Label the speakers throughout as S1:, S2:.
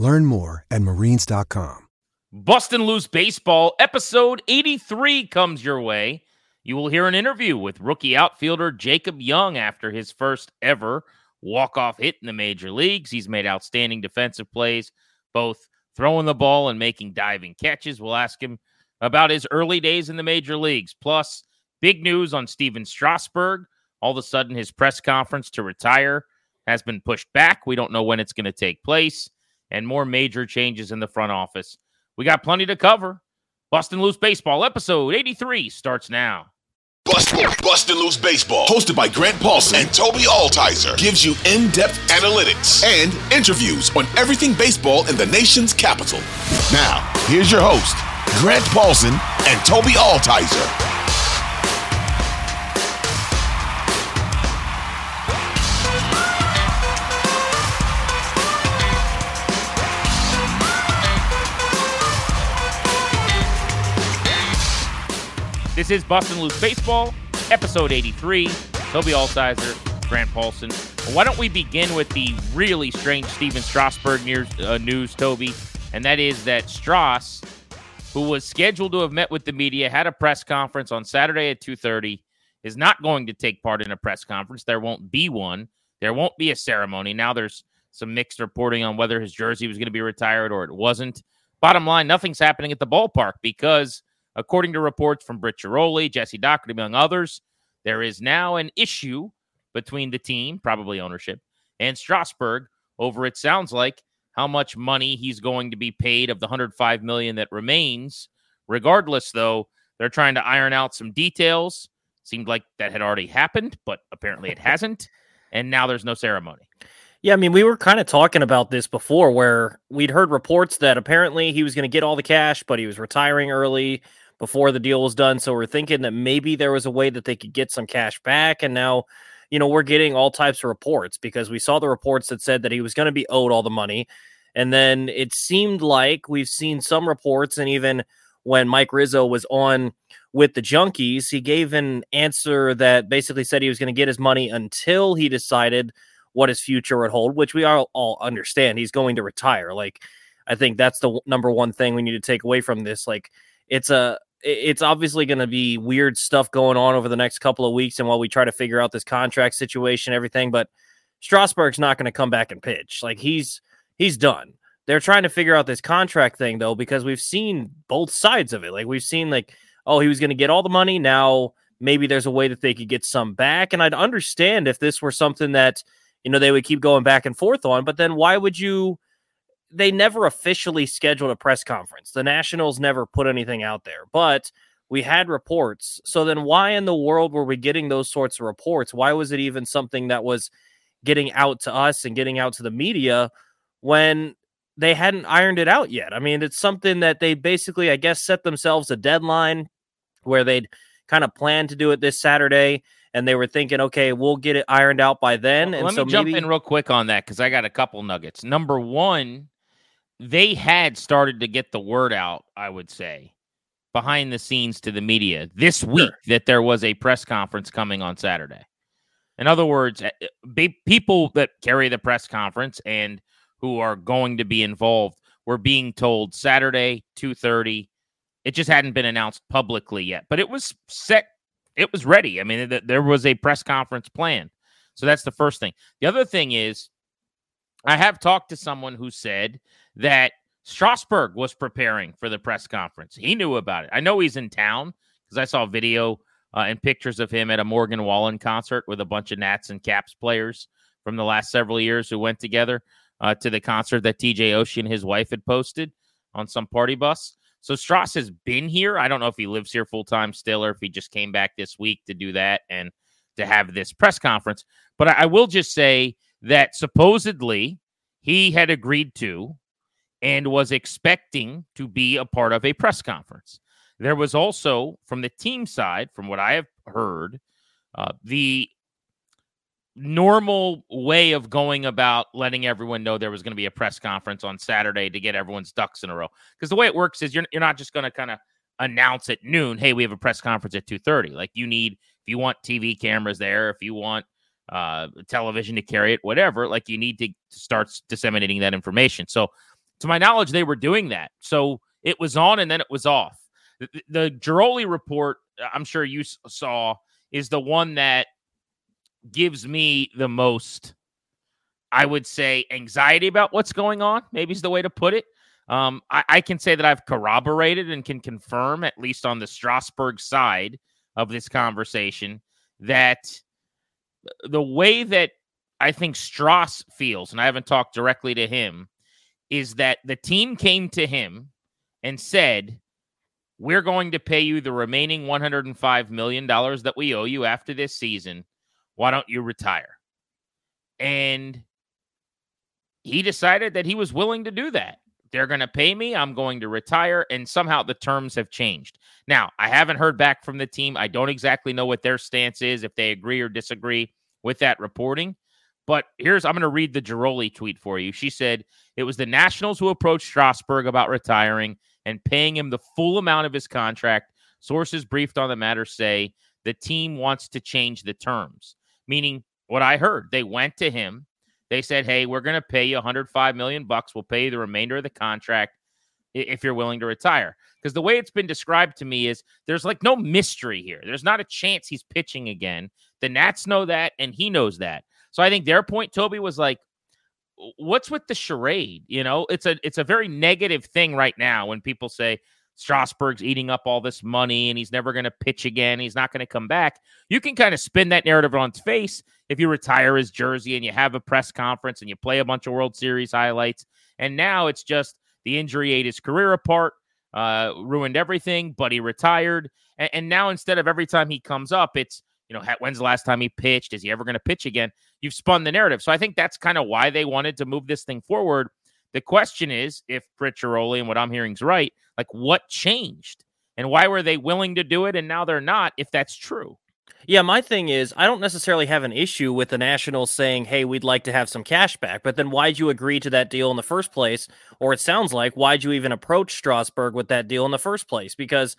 S1: Learn more at marines.com.
S2: Bustin' Loose Baseball, episode 83 comes your way. You will hear an interview with rookie outfielder Jacob Young after his first ever walk-off hit in the major leagues. He's made outstanding defensive plays, both throwing the ball and making diving catches. We'll ask him about his early days in the major leagues. Plus, big news on Stephen Strasburg. All of a sudden, his press conference to retire has been pushed back. We don't know when it's going to take place, and more major changes in the front office. We got plenty to cover. Bustin' Loose Baseball, episode 83 starts now.
S3: Bustin', Bustin' Loose Baseball, hosted by Grant Paulsen and Tobi Altizer, gives you in-depth analytics and interviews on everything baseball in the nation's capital. Now, here's your host, Grant Paulsen and Tobi Altizer.
S2: This is Bustin' Loose Baseball, episode 83. Tobi Altizer, Grant Paulsen. Why don't we begin with the really strange Stephen Strasburg news, uh, news, Tobi? And that is that Stras, who was scheduled to have met with the media, had a press conference on Saturday at 2.30, is not going to take part in a press conference. There won't be one. There won't be a ceremony. Now there's some mixed reporting on whether his jersey was going to be retired or it wasn't. Bottom line, nothing's happening at the ballpark because – According to reports from Britt Ghiroli, Jesse Dougherty, among others, there is now an issue between the team, probably ownership, and Strasburg over it sounds like how much money he's going to be paid of the 105 million that remains. Regardless, though, they're trying to iron out some details. Seemed like that had already happened, but apparently it hasn't. And now there's no ceremony.
S4: Yeah, I mean, we were kind of talking about this before where we'd heard reports that apparently he was going to get all the cash, but he was retiring early before the deal was done. So we're thinking that maybe there was a way that they could get some cash back. And now, you know, we're getting all types of reports because we saw the reports that said that he was going to be owed all the money. And then it seemed like we've seen some reports, and even when Mike Rizzo was on with the Junkies, he gave an answer that basically said he was going to get his money until he decided what his future would hold, which we all, all understand. He's going to retire. Like, I think that's the number one thing we need to take away from this. Like, it's a it's obviously going to be weird stuff going on over the next couple of weeks, and while we try to figure out this contract situation, everything, but Strasburg's not going to come back and pitch. Like he's he's done. They're trying to figure out this contract thing though, because we've seen both sides of it. Like we've seen like, oh, he was going to get all the money. Now maybe there's a way that they could get some back. And I'd understand if this were something that you know, they would keep going back and forth on. But then why would you? They never officially scheduled a press conference. The Nationals never put anything out there, but we had reports. So then why in the world were we getting those sorts of reports? Why was it even something that was getting out to us and getting out to the media when they hadn't ironed it out yet? I mean, it's something that they basically, I guess, set themselves a deadline where they'd kind of plan to do it this Saturday and they were thinking, okay, we'll get it ironed out by then. Well,
S2: and
S4: let
S2: so
S4: me
S2: jump
S4: maybe...
S2: in real quick on that because I got a couple nuggets. Number one, they had started to get the word out, I would say, behind the scenes to the media this week sure. that there was a press conference coming on Saturday. In other words, eh, eh, people that carry the press conference and who are going to be involved were being told Saturday, 2:30. It just hadn't been announced publicly yet, but it was set it was ready. I mean, th- there was a press conference plan. So that's the first thing. The other thing is, I have talked to someone who said that Strasburg was preparing for the press conference. He knew about it. I know he's in town because I saw video uh, and pictures of him at a Morgan Wallen concert with a bunch of Nats and Caps players from the last several years who went together uh, to the concert that TJ Oshie and his wife had posted on some party bus. So Stras has been here. I don't know if he lives here full time still or if he just came back this week to do that and to have this press conference. But I, I will just say that supposedly he had agreed to and was expecting to be a part of a press conference. There was also, from the team side, from what I have heard, uh, the normal way of going about letting everyone know there was going to be a press conference on Saturday to get everyone's ducks in a row. Because the way it works is you're you're not just going to kind of announce at noon, "Hey, we have a press conference at 2:30." Like you need if you want TV cameras there, if you want uh, television to carry it, whatever, like you need to start disseminating that information. So, to my knowledge, they were doing that. So it was on and then it was off. The, the Ghiroli report, I'm sure you saw, is the one that gives me the most, I would say, anxiety about what's going on. Maybe is the way to put it. Um, I, I, can say that I've corroborated and can confirm, at least on the Strasburg side of this conversation, that the way that I think Stras feels, and I haven't talked directly to him, is that the team came to him and said, We're going to pay you the remaining $105 million that we owe you after this season why don't you retire? And he decided that he was willing to do that. They're going to pay me. I'm going to retire. And somehow the terms have changed. Now, I haven't heard back from the team. I don't exactly know what their stance is, if they agree or disagree with that reporting. But here's, I'm going to read the Ghiroli tweet for you. She said, It was the Nationals who approached Strasburg about retiring and paying him the full amount of his contract. Sources briefed on the matter say the team wants to change the terms meaning what I heard. They went to him. They said, "Hey, we're going to pay you 105 million bucks. We'll pay you the remainder of the contract if you're willing to retire." Because the way it's been described to me is there's like no mystery here. There's not a chance he's pitching again. The Nats know that, and he knows that. So I think their point, Tobi, was like, "What's with the charade?" You know, it's a it's a very negative thing right now when people say Strasburg's eating up all this money and he's never going to pitch again. He's not going to come back. You can kind of spin that narrative on its face if you retire his jersey and you have a press conference and you play a bunch of World Series highlights. And now it's just the injury ate his career apart, uh, ruined everything, but he retired. And, and now instead of every time he comes up, it's, you know, when's the last time he pitched? Is he ever going to pitch again? You've spun the narrative. So I think that's kind of why they wanted to move this thing forward the question is if Ghiroli and what I'm hearing is right, like what changed and why were they willing to do it and now they're not, if that's true?
S4: Yeah, my thing is, I don't necessarily have an issue with the Nationals saying, hey, we'd like to have some cash back. But then why'd you agree to that deal in the first place? Or it sounds like, why'd you even approach Strasburg with that deal in the first place? Because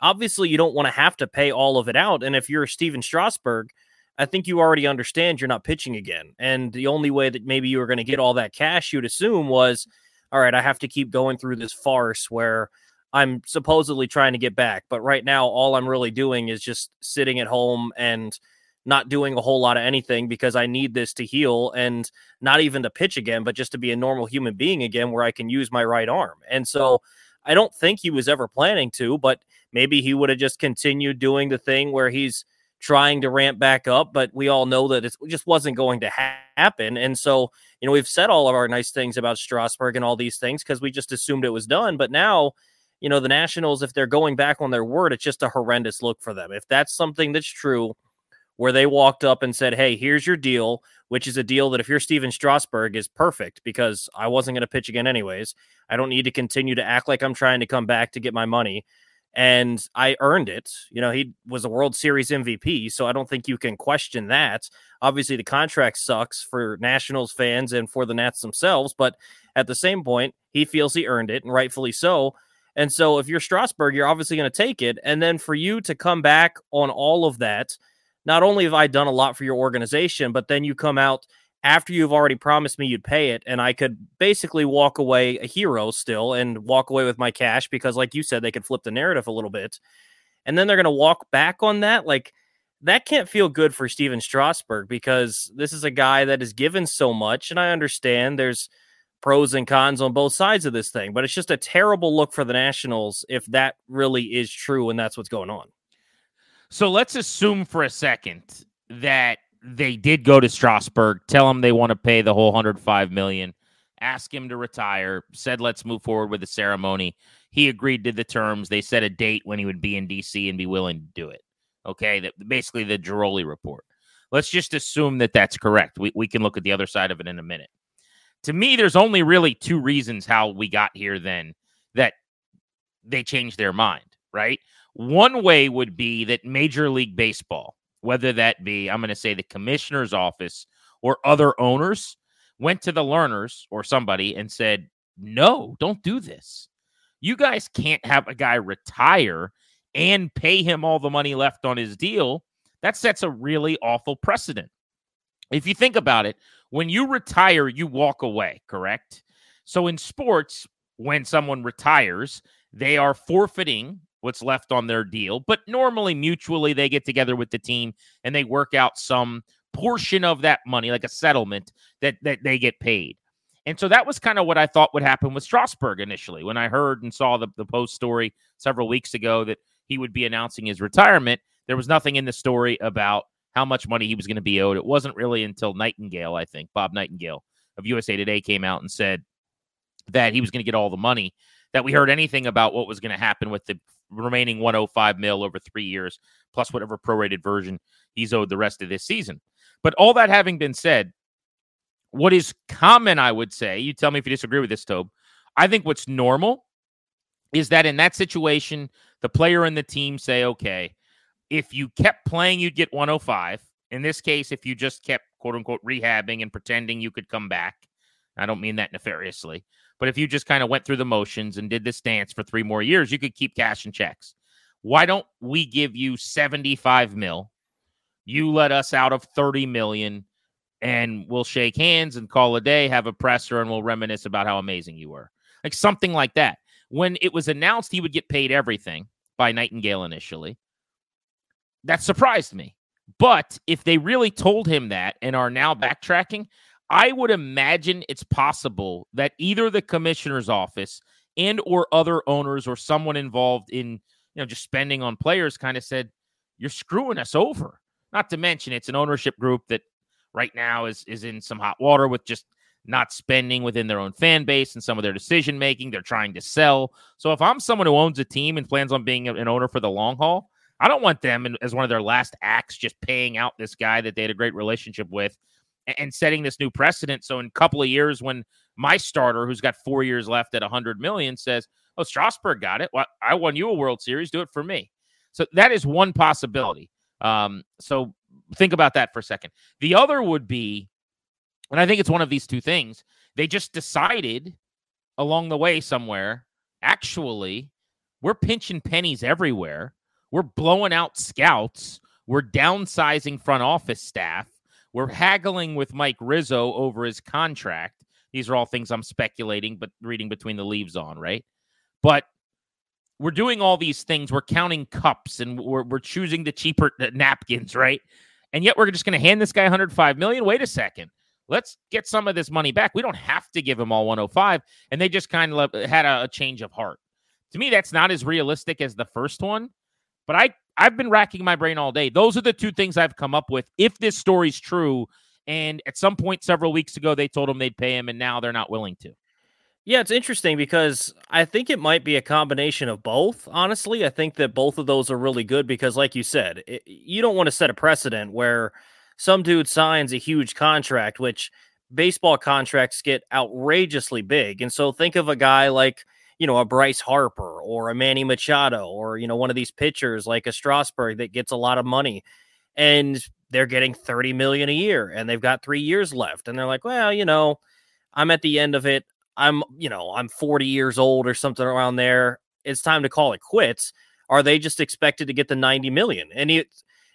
S4: obviously you don't want to have to pay all of it out. And if you're Stephen Strasburg, I think you already understand you're not pitching again. And the only way that maybe you were going to get all that cash, you'd assume, was all right, I have to keep going through this farce where I'm supposedly trying to get back. But right now, all I'm really doing is just sitting at home and not doing a whole lot of anything because I need this to heal and not even to pitch again, but just to be a normal human being again where I can use my right arm. And so I don't think he was ever planning to, but maybe he would have just continued doing the thing where he's trying to ramp back up, but we all know that it just wasn't going to ha- happen. And so, you know, we've said all of our nice things about Strasburg and all these things because we just assumed it was done. But now, you know, the Nationals, if they're going back on their word, it's just a horrendous look for them. If that's something that's true, where they walked up and said, Hey, here's your deal, which is a deal that if you're Stephen Strasburg is perfect because I wasn't going to pitch again anyways. I don't need to continue to act like I'm trying to come back to get my money and I earned it. You know, he was a World Series MVP, so I don't think you can question that. Obviously, the contract sucks for Nationals fans and for the Nats themselves, but at the same point, he feels he earned it, and rightfully so. And so, if you're Strasburg, you're obviously going to take it. And then for you to come back on all of that, not only have I done a lot for your organization, but then you come out after you've already promised me you'd pay it and I could basically walk away a hero still and walk away with my cash because like you said they could flip the narrative a little bit. And then they're going to walk back on that like that can't feel good for Stephen Strasburg because this is a guy that is given so much and I understand there's pros and cons on both sides of this thing, but it's just a terrible look for the Nationals if that really is true and that's what's going on.
S2: So let's assume for a second that they did go to Strasburg, tell him they want to pay the whole 105 million, ask him to retire, said let's move forward with the ceremony. He agreed to the terms. They set a date when he would be in DC and be willing to do it. Okay, that basically the Ghiroli report. Let's just assume that that's correct. We we can look at the other side of it in a minute. To me, there's only really two reasons how we got here then that they changed their mind, right? One way would be that Major League Baseball, whether that be, I'm going to say the commissioner's office or other owners, went to the Lerners or somebody and said, no, don't do this. You guys can't have a guy retire and pay him all the money left on his deal. That sets a really awful precedent. If you think about it, when you retire, you walk away, correct? So in sports, when someone retires, they are forfeiting what's left on their deal, but normally mutually they get together with the team and they work out some portion of that money, like a settlement that that they get paid. And so that was kind of what I thought would happen with Strasburg initially. When I heard and saw the, the post story several weeks ago that he would be announcing his retirement, there was nothing in the story about how much money he was going to be owed. It wasn't really until Nightingale, I think, Bob Nightingale of USA Today came out and said that he was going to get all the money that we heard anything about what was going to happen with the remaining 105 mil over three years, plus whatever prorated version he's owed the rest of this season. But all that having been said, what is common, I would say, you tell me if you disagree with this, Tobe. I think what's normal is that in that situation, the player and the team say, okay, if you kept playing, you'd get 105. In this case, if you just kept quote unquote rehabbing and pretending you could come back, I don't mean that nefariously, but if you just kind of went through the motions and did this dance for three more years, you could keep cash and checks. Why don't we give you 75 mil? You let us out of 30 million and we'll shake hands and call a day, have a presser, and we'll reminisce about how amazing you were. Like something like that. When it was announced he would get paid everything by Nightingale initially, that surprised me. But if they really told him that and are now backtracking, I would imagine it's possible that either the commissioner's office and or other owners or someone involved in you know just spending on players kind of said you're screwing us over. Not to mention it's an ownership group that right now is is in some hot water with just not spending within their own fan base and some of their decision making. They're trying to sell. So if I'm someone who owns a team and plans on being an owner for the long haul, I don't want them as one of their last acts just paying out this guy that they had a great relationship with and setting this new precedent. So in a couple of years, when my starter, who's got four years left at 100 million, says, "Oh, Strasburg got it. Well, I won you a World Series. Do it for me." So that is one possibility. Um, so think about that for a second. The other would be, and I think it's one of these two things. They just decided along the way somewhere. Actually, we're pinching pennies everywhere. We're blowing out scouts. We're downsizing front office staff we're haggling with Mike Rizzo over his contract. These are all things I'm speculating, but reading between the leaves on, right? But we're doing all these things. We're counting cups and we're, we're choosing the cheaper uh, napkins, right? And yet we're just going to hand this guy 105 million. Wait a second. Let's get some of this money back. We don't have to give him all 105. And they just kind of had a, a change of heart. To me, that's not as realistic as the first one. But I I've been racking my brain all day. Those are the two things I've come up with. If this story's true, and at some point several weeks ago they told him they'd pay him, and now they're not willing to.
S4: Yeah, it's interesting because I think it might be a combination of both. Honestly, I think that both of those are really good because, like you said, it, you don't want to set a precedent where some dude signs a huge contract, which baseball contracts get outrageously big. And so think of a guy like you know, a Bryce Harper or a Manny Machado or, you know, one of these pitchers like a Strasburg that gets a lot of money and they're getting 30 million a year and they've got three years left. And they're like, well, you know, I'm at the end of it. I'm, you know, I'm 40 years old or something around there. It's time to call it quits. Are they just expected to get the 90 million? And it,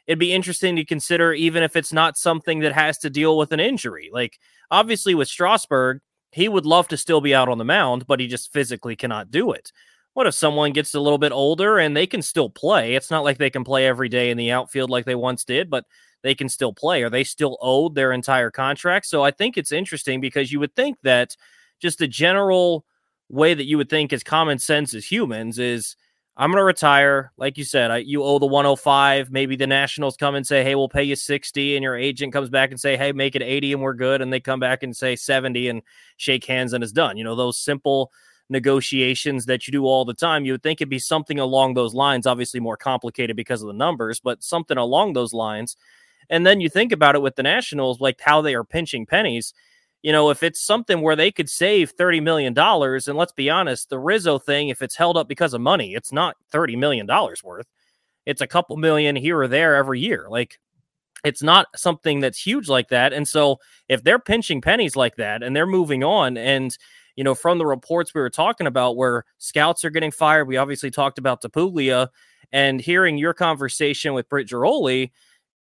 S4: it'd be interesting to consider, even if it's not something that has to deal with an injury. Like, obviously, with Strasburg, he would love to still be out on the mound, but he just physically cannot do it. What if someone gets a little bit older and they can still play? It's not like they can play every day in the outfield like they once did, but they can still play. Are they still owed their entire contract? So I think it's interesting because you would think that just the general way that you would think as common sense as humans is I'm going to retire. Like you said, I, you owe the 105. Maybe the Nationals come and say, hey, we'll pay you 60. And your agent comes back and say, hey, make it 80 and we're good. And they come back and say 70 and shake hands and it's done. You know, those simple negotiations that you do all the time. You would think it'd be something along those lines, obviously more complicated because of the numbers, but something along those lines. And then you think about it with the Nationals, like how they are pinching pennies you know, if it's something where they could save $30 million, and let's be honest, the Rizzo thing, if it's held up because of money, it's not $30 million worth. It's a couple million here or there every year. Like, it's not something that's huge like that. And so, if they're pinching pennies like that and they're moving on, and, you know, from the reports we were talking about where scouts are getting fired, we obviously talked about DiPuglia and hearing your conversation with Britt Ghiroli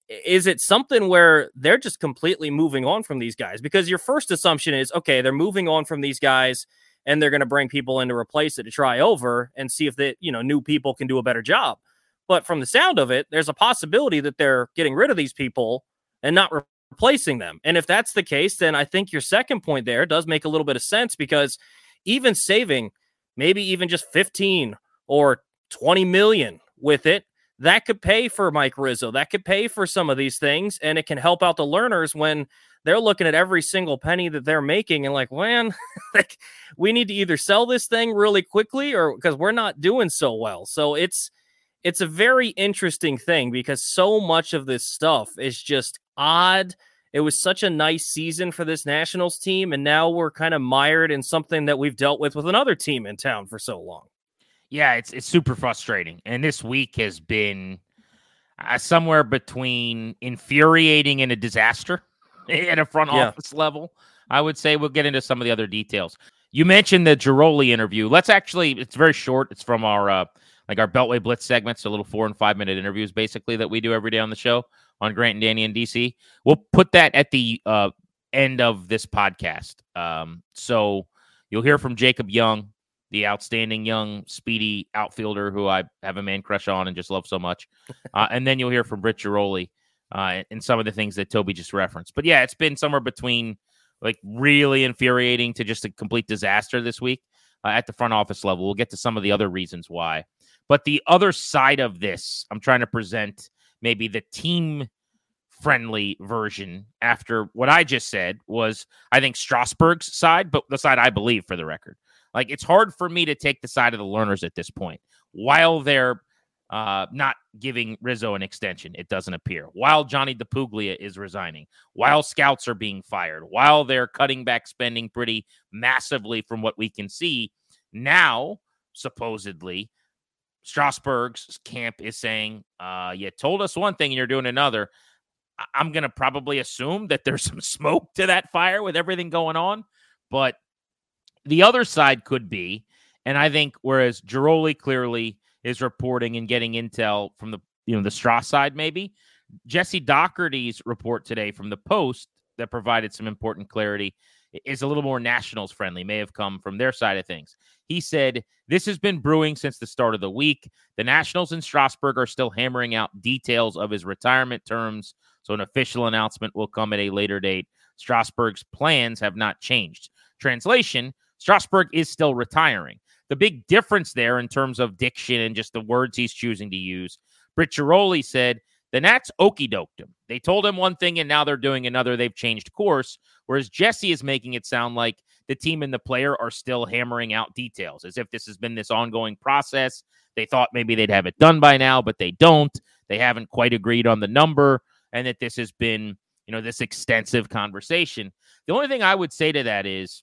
S4: is it something where they're just completely moving on from these guys? Because your first assumption is okay, they're moving on from these guys and they're going to bring people in to replace it to try over and see if the you know new people can do a better job. But from the sound of it, there's a possibility that they're getting rid of these people and not re- replacing them. And if that's the case, then I think your second point there does make a little bit of sense because even saving maybe even just 15 or 20 million with it that could pay for Mike Rizzo. That could pay for some of these things, and it can help out the Lerners when they're looking at every single penny that they're making and like, man, like we need to either sell this thing really quickly or because we're not doing so well. So it's it's a very interesting thing because so much of this stuff is just odd. It was such a nice season for this Nationals team, and now we're kind of mired in something that we've dealt with with another team in town for so long.
S2: Yeah, it's it's super frustrating, and this week has been uh, somewhere between infuriating and a disaster at a front yeah. office level. I would say we'll get into some of the other details. You mentioned the Ghiroli interview. Let's actually, it's very short. It's from our uh, like our Beltway Blitz segments, a little four and five minute interviews, basically that we do every day on the show on Grant and Danny in DC. We'll put that at the uh, end of this podcast. Um, so you'll hear from Jacob Young, the outstanding young, speedy outfielder who I have a man crush on and just love so much. Uh, and then you'll hear from Britt Ghiroli uh, and some of the things that Tobi just referenced. But yeah, it's been somewhere between like really infuriating to just a complete disaster this week uh, at the front office level. We'll get to some of the other reasons why. But the other side of this, I'm trying to present maybe the team friendly version after what I just said was, I think, Strasburg's side, but the side I believe for the record. Like it's hard for me to take the side of the Lerners at this point while they're uh, not giving Rizzo an extension. It doesn't appear while Johnny DiPuglia is resigning, while scouts are being fired, while they're cutting back spending pretty massively from what we can see now. Supposedly, Strasburg's camp is saying, uh, "You told us one thing and you're doing another." I'm going to probably assume that there's some smoke to that fire with everything going on, but the other side could be, and I think whereas Ghiroli clearly is reporting and getting intel from the you know the Stras side, maybe Jesse Dougherty's report today from the Post that provided some important clarity is a little more Nationals friendly, may have come from their side of things. He said, This has been brewing since the start of the week. The Nationals in Strasburg are still hammering out details of his retirement terms, so an official announcement will come at a later date. Strasburg's plans have not changed. Translation Strasburg is still retiring. The big difference there in terms of diction and just the words he's choosing to use, Britt said the Nats okey doked him. They told him one thing and now they're doing another. They've changed course. Whereas Jesse is making it sound like the team and the player are still hammering out details as if this has been this ongoing process. They thought maybe they'd have it done by now, but they don't. They haven't quite agreed on the number and that this has been, you know, this extensive conversation. The only thing I would say to that is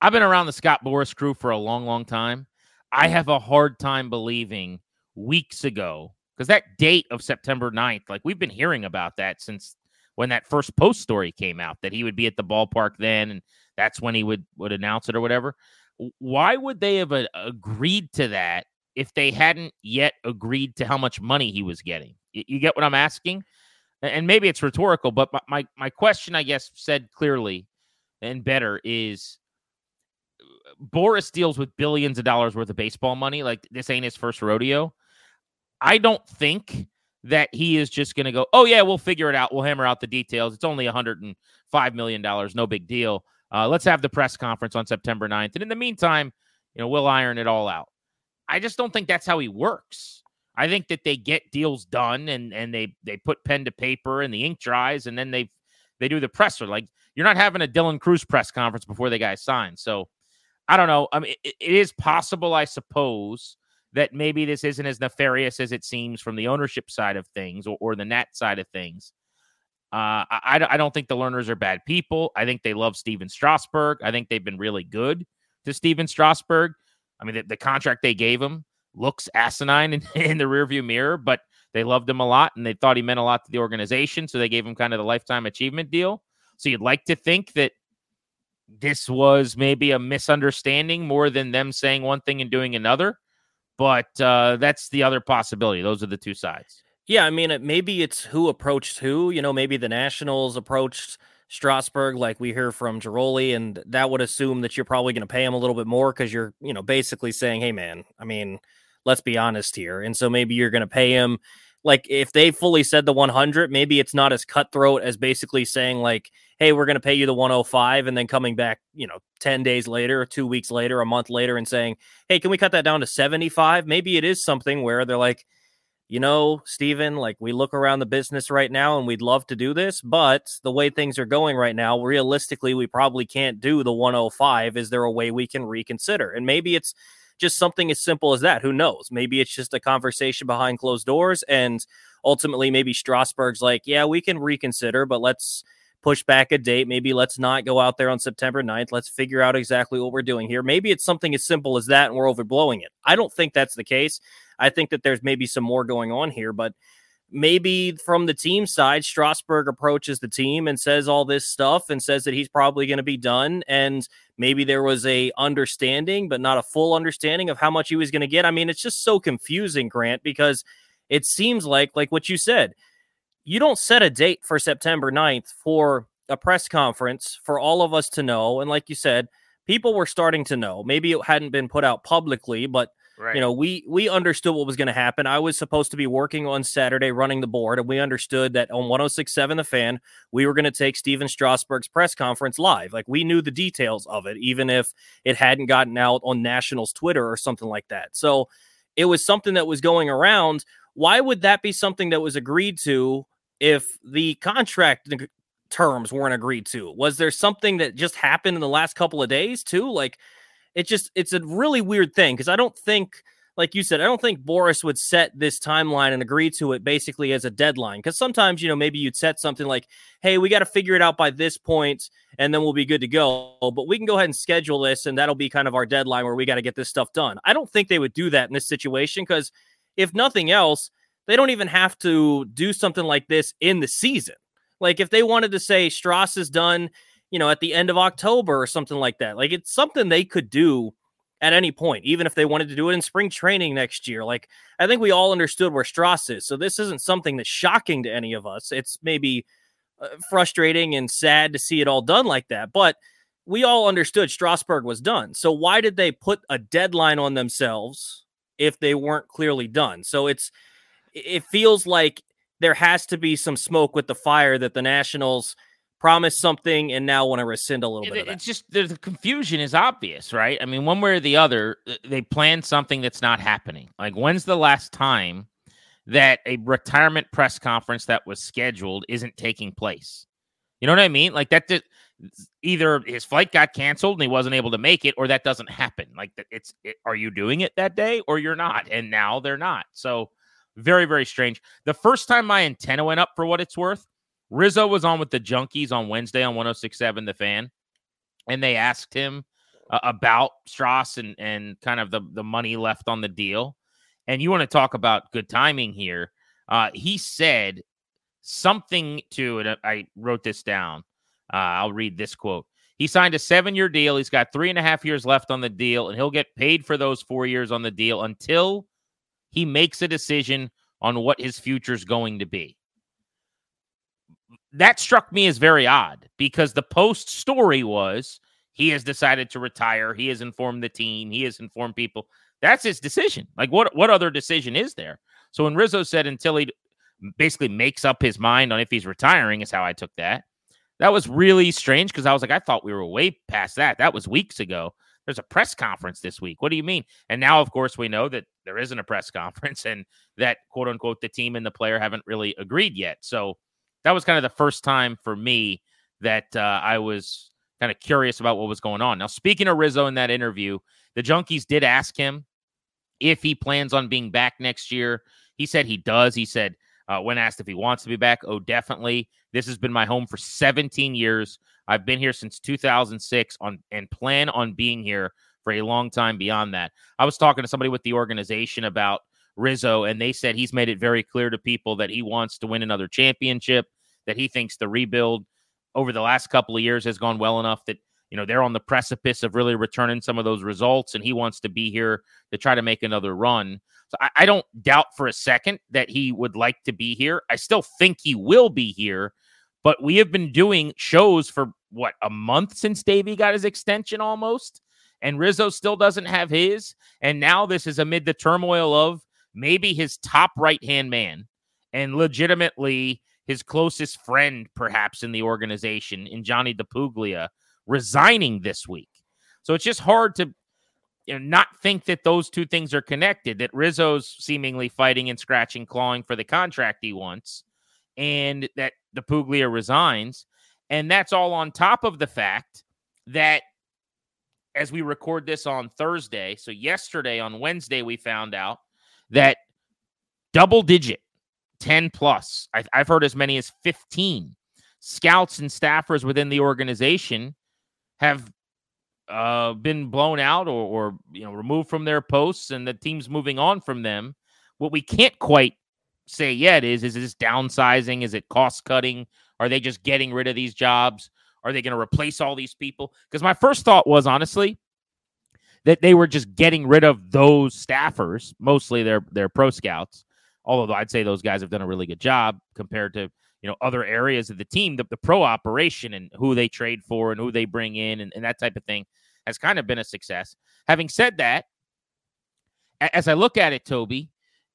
S2: I've been around the Scott Boras crew for a long, long time. I mm. have a hard time believing weeks ago because that date of September 9th, like we've been hearing about that since when that first post story came out that he would be at the ballpark then and that's when he would would announce it or whatever. Why would they have a, agreed to that if they hadn't yet agreed to how much money he was getting? You, you get what I'm asking? And maybe it's rhetorical, but my my question, I guess, said clearly and better is Boras deals with billions of dollars worth of baseball money. Like this ain't his first rodeo. I don't think that he is just going to go, oh, yeah, we'll figure it out. We'll hammer out the details. It's only $105 million. No big deal. Uh, let's have the press conference on September 9th. And in the meantime, you know, we'll iron it all out. I just don't think that's how he works. I think that they get deals done and and they they put pen to paper and the ink dries and then they they do the presser. Like you're not having a Dylan Crews press conference before the guy signs. So I don't know. I mean, it, it is possible, I suppose, that maybe this isn't as nefarious as it seems from the ownership side of things or, or the net side of things. Uh, I, I don't think the Lerners are bad people. I think they love Stephen Strasburg. I think they've been really good to Stephen Strasburg. I mean, the, the contract they gave him looks asinine in, in the rearview mirror, but they loved him a lot and they thought he meant a lot to the organization. So they gave him kind of the lifetime achievement deal. So you'd like to think that this was maybe a misunderstanding more than them saying one thing and doing another. But uh, that's the other possibility. Those are the two sides.
S4: Yeah, I mean, maybe it's who approached who. You know, maybe the Nationals approached Strasburg, like we hear from Ghiroli, and that would assume that you're probably going to pay him a little bit more because you're, you know, basically saying, "Hey, man, I mean, let's be honest here," and so maybe you're going to pay him. Like if they fully said the 100, maybe it's not as cutthroat as basically saying like, "Hey, we're going to pay you the 105," and then coming back, you know, 10 days later, two weeks later, a month later, and saying, "Hey, can we cut that down to 75?" Maybe it is something where they're like you know, Stephen, like we look around the business right now and we'd love to do this, but the way things are going right now, realistically, we probably can't do the 105. Is there a way we can reconsider? And maybe it's just something as simple as that. Who knows? Maybe it's just a conversation behind closed doors. And ultimately, maybe Strasburg's like, yeah, we can reconsider, but let's push back a date. Maybe let's not go out there on September 9th. Let's figure out exactly what we're doing here. Maybe it's something as simple as that and we're overblowing it. I don't think that's the case. I think that there's maybe some more going on here, but maybe from the team side, Strasburg approaches the team and says all this stuff and says that he's probably going to be done. And maybe there was a understanding, but not a full understanding of how much he was going to get. I mean, it's just so confusing, Grant, because it seems like, like what you said, you don't set a date for September 9th for a press conference for all of us to know. And like you said, people were starting to know. Maybe it hadn't been put out publicly, but Right. You know, we we understood what was going to happen. I was supposed to be working on Saturday running the board, and we understood that on 1067 The Fan, we were going to take Stephen Strasburg's press conference live. Like we knew the details of it, even if it hadn't gotten out on Nationals Twitter or something like that. So it was something that was going around. Why would that be something that was agreed to if the contract terms weren't agreed to? Was there something that just happened in the last couple of days too? Like it just it's a really weird thing because I don't think like you said, I don't think Boras would set this timeline and agree to it basically as a deadline. Because sometimes, you know, maybe you'd set something like, hey, we got to figure it out by this point and then we'll be good to go. But we can go ahead and schedule this and that'll be kind of our deadline where we got to get this stuff done. I don't think they would do that in this situation because if nothing else, they don't even have to do something like this in the season. Like if they wanted to say Stras is done you know, at the end of October or something like that. Like it's something they could do at any point, even if they wanted to do it in spring training next year. Like I think we all understood where Stras is. So this isn't something that's shocking to any of us. It's maybe uh, frustrating and sad to see it all done like that, but we all understood Strasburg was done. So why did they put a deadline on themselves if they weren't clearly done? So it's it feels like there has to be some smoke with the fire that the Nationals promised something and now want to rescind a little bit.
S2: It's just the confusion is obvious, right? I mean, one way or the other, uh, they plan something that's not happening. Like, when's the last time that a retirement press conference that was scheduled isn't taking place? You know what I mean? Like that. Did, either his flight got canceled and he wasn't able to make it, or that doesn't happen. Like it's, it, are you doing it that day or you're not? And now they're not. So very, very strange. The first time my antenna went up, for what it's worth, Rizzo was on with the Junkies on Wednesday on 1067 The Fan, and they asked him uh, about Stras and, and kind of the, the money left on the deal. And you want to talk about good timing here. Uh, he said something to, and I wrote this down. Uh, I'll read this quote. He signed a seven year deal. He's got three and a half years left on the deal, and he'll get paid for those four years on the deal until he makes a decision on what his future is going to be that struck me as very odd because the post story was he has decided to retire. He has informed the team. He has informed people. That's his decision. Like what what other decision is there? So when Rizzo said until he basically makes up his mind on if he's retiring is how I took that. That was really strange because I was like, I thought we were way past that. That was weeks ago. There's a press conference this week. What do you mean? And now, of course, we know that there isn't a press conference and that quote unquote the team and the player haven't really agreed yet. So that was kind of the first time for me that uh, I was kind of curious about what was going on. Now, speaking of Rizzo in that interview, the Junkies did ask him if he plans on being back next year. He said he does. He said, uh, when asked if he wants to be back, oh, definitely. This has been my home for 17 years. I've been here since 2006 on and plan on being here for a long time beyond that. I was talking to somebody with the organization about Rizzo, and they said he's made it very clear to people that he wants to win another championship, that he thinks the rebuild over the last couple of years has gone well enough that you know they're on the precipice of really returning some of those results, and he wants to be here to try to make another run. So I, I don't doubt for a second that he would like to be here. I still think he will be here, but we have been doing shows for what a month since Davey got his extension almost, and Rizzo still doesn't have his. And now this is amid the turmoil of maybe his top right hand man and legitimately his closest friend, perhaps in the organization, in Johnny DiPuglia, resigning this week. So it's just hard to you know, not think that those two things are connected, that Rizzo's seemingly fighting and scratching, clawing for the contract he wants, and that DiPuglia resigns. And that's all on top of the fact that as we record this on Thursday, so yesterday on Wednesday, we found out that double digit 10 plus, I've, I've heard as many as 15 scouts and staffers within the organization have uh, been blown out or, or you know removed from their posts, and the team's moving on from them. What we can't quite say yet is: is this downsizing? Is it cost cutting? Are they just getting rid of these jobs? Are they going to replace all these people? Because my first thought was honestly that they were just getting rid of those staffers, mostly their their pro scouts. Although I'd say those guys have done a really good job compared to you know other areas of the team, the, the pro operation and who they trade for and who they bring in and, and that type of thing has kind of been a success. Having said that, as I look at it, Tobi,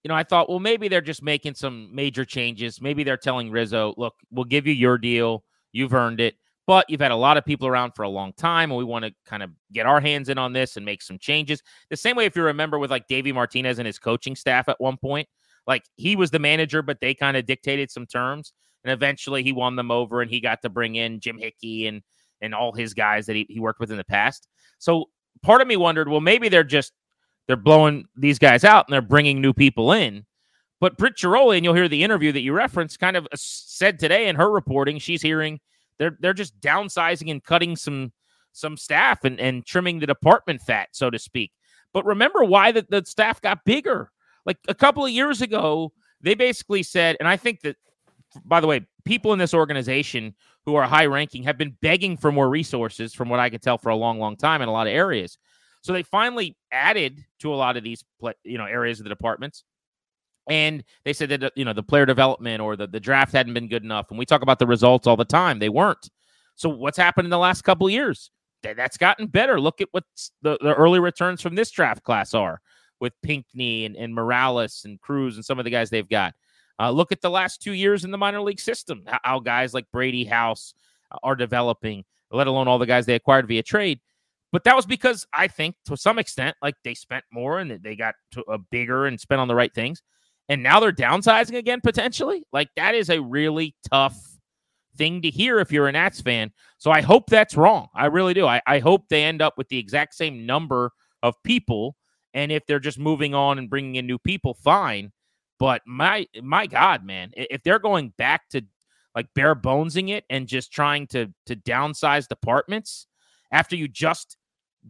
S2: you know, I thought, well, maybe they're just making some major changes. Maybe they're telling Rizzo, look, we'll give you your deal. You've earned it. But you've had a lot of people around for a long time, and we want to kind of get our hands in on this and make some changes. The same way, if you remember, with like Davey Martinez and his coaching staff at one point, like he was the manager, but they kind of dictated some terms. And eventually he won them over and he got to bring in Jim Hickey and and all his guys that he, he worked with in the past. So part of me wondered, well, maybe they're just they're blowing these guys out and they're bringing new people in. But Britt Ghiroli, and you'll hear the interview that you referenced, kind of said today in her reporting, she's hearing they're they're just downsizing and cutting some some staff and, and trimming the department fat, so to speak. But remember why the, the staff got bigger. Like a couple of years ago, they basically said, and I think that by the way, people in this organization who are high ranking have been begging for more resources, from what I could tell, for a long, long time in a lot of areas. So they finally added to a lot of these, you know, areas of the departments. And they said that you know the player development or the, the draft hadn't been good enough. And we talk about the results all the time; they weren't. So what's happened in the last couple of years? That's gotten better. Look at what the, the early returns from this draft class are with Pinckney and, and Morales and Crews and some of the guys they've got. Uh, look at the last two years in the minor league system, how guys like Brady House uh, are developing, let alone all the guys they acquired via trade. But that was because I think to some extent, like they spent more and they got to a bigger and spent on the right things. And now they're downsizing again, potentially. Like that is a really tough thing to hear if you're an Nats fan. So I hope that's wrong. I really do. I, I hope they end up with the exact same number of people. And if they're just moving on and bringing in new people, fine. But my my God, man, if they're going back to like bare bonesing it and just trying to to downsize departments after you just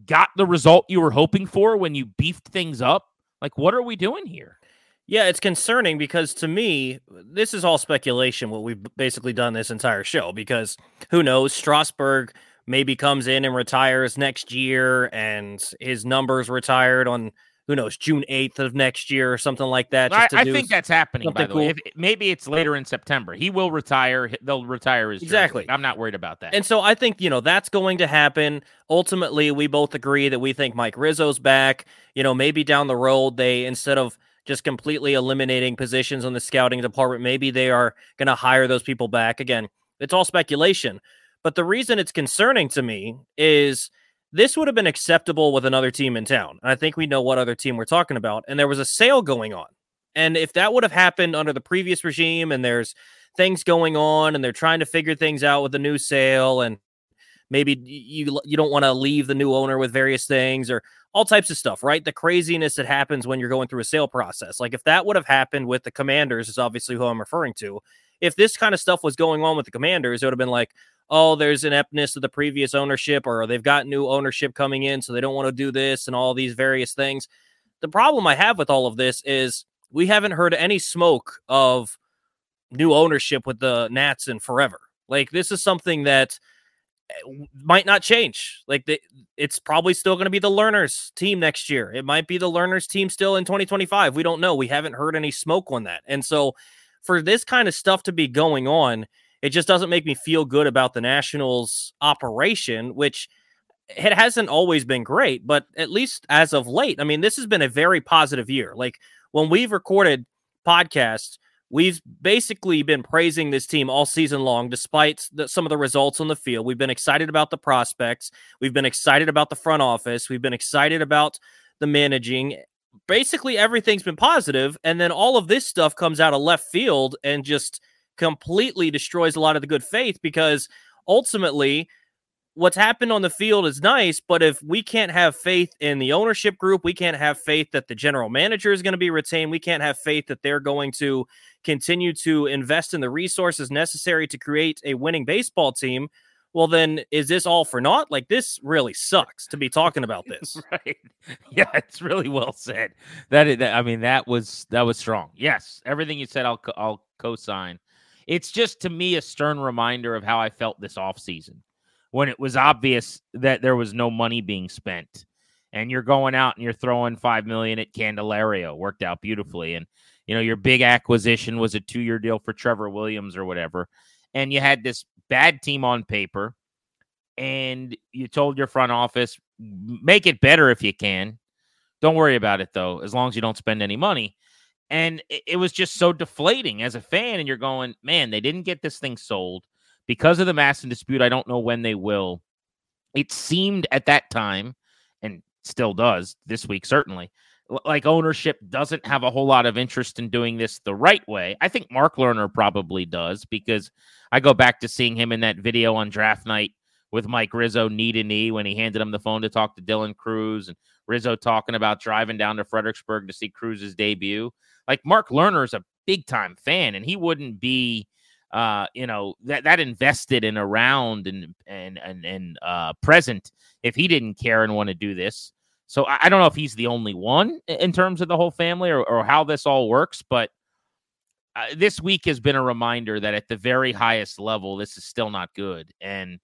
S2: got the result you were hoping for when you beefed things up, like what are we doing here?
S4: Yeah, it's concerning because to me, this is all speculation. What we've basically done this entire show because who knows? Strasburg maybe comes in and retires next year, and his numbers retired on who knows, June 8th of next year or something like that.
S2: I, I think that's happening, by the cool. way. If, maybe it's later in September. He will retire. They'll retire his
S4: Exactly.
S2: Jersey. I'm not worried about that.
S4: And so I think, you know, that's going to happen. Ultimately, we both agree that we think Mike Rizzo's back. You know, maybe down the road, they, instead of just completely eliminating positions on the scouting department, maybe they are going to hire those people back. Again, it's all speculation. But the reason it's concerning to me is this would have been acceptable with another team in town. And I think we know what other team we're talking about. And there was a sale going on. And if that would have happened under the previous regime and there's things going on and they're trying to figure things out with the new sale and maybe you you don't want to leave the new owner with various things or all types of stuff, right? The craziness that happens when you're going through a sale process. Like if that would have happened with the commanders is obviously who I'm referring to. If this kind of stuff was going on with the commanders, it would have been like, oh, there's ineptness of the previous ownership, or they've got new ownership coming in, so they don't want to do this and all these various things. The problem I have with all of this is we haven't heard any smoke of new ownership with the Nats in forever. Like this is something that eh, might not change. Like the, it's probably still going to be the Lerners team next year. It might be the Lerners team still in 2025. We don't know. We haven't heard any smoke on that. And so for this kind of stuff to be going on, it just doesn't make me feel good about the Nationals operation, which it hasn't always been great, but at least as of late, I mean, this has been a very positive year. Like when we've recorded podcasts, we've basically been praising this team all season long, despite the, some of the results on the field. We've been excited about the prospects. We've been excited about the front office. We've been excited about the managing. Basically, everything's been positive, and then all of this stuff comes out of left field and just completely destroys a lot of the good faith because ultimately what's happened on the field is nice, but if we can't have faith in the ownership group, we can't have faith that the general manager is going to be retained, we can't have faith that they're going to continue to invest in the resources necessary to create a winning baseball team. Well, then is this all for naught? Like this really sucks to be talking about this.
S2: right. Yeah, it's really well said. That, is, that I mean, that was that was strong. Yes, everything you said, I'll I'll co-sign. It's just to me a stern reminder of how I felt this offseason when it was obvious that there was no money being spent. And you're going out and you're throwing five million at Candelario. Worked out beautifully. And you know, your big acquisition was a two-year deal for Trevor Williams or whatever. And you had this bad team on paper, and you told your front office, make it better if you can. Don't worry about it though, as long as you don't spend any money. And it, was just so deflating as a fan. And you're going, man, they didn't get this thing sold because of the MASN dispute. I don't know when they will. It seemed at that time, and still does this week, certainly, like ownership doesn't have a whole lot of interest in doing this the right way. I think Mark Lerner probably does because I go back to seeing him in that video on draft night with Mike Rizzo knee to knee when he handed him the phone to talk to Dylan Crews and Rizzo talking about driving down to Fredericksburg to see Crews's debut. Like Mark Lerner is a big time fan, and he wouldn't be, uh, you know, that that invested and around and and and and uh, present if he didn't care and want to do this. So I, I, don't know if he's the only one in terms of the whole family or, or how this all works, but uh, this week has been a reminder that at the very highest level, this is still not good, and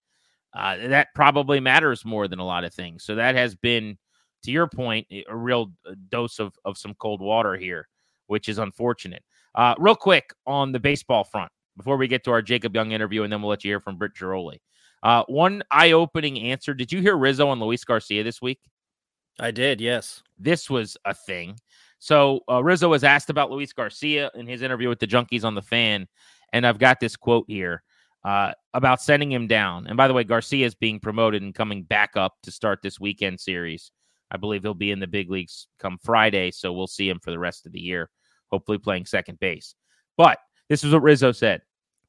S2: uh, that probably matters more than a lot of things. So that has been, to your point, a real uh, dose of of some cold water here which is unfortunate. Uh, real quick on the baseball front before we get to our Jacob Young interview, and then we'll let you hear from Britt Ghiroli. Uh, one eye opening answer. Did you hear Rizzo and Luis Garcia this week?
S4: I did, yes.
S2: This was a thing. So uh, Rizzo was asked about Luis Garcia in his interview with the Junkies on the Fan, and I've got this quote here uh, about sending him down. And by the way, Garcia is being promoted and coming back up to start this weekend series. I believe he'll be in the big leagues come Friday, so we'll see him for the rest of the year hopefully playing second base. But this is what Rizzo said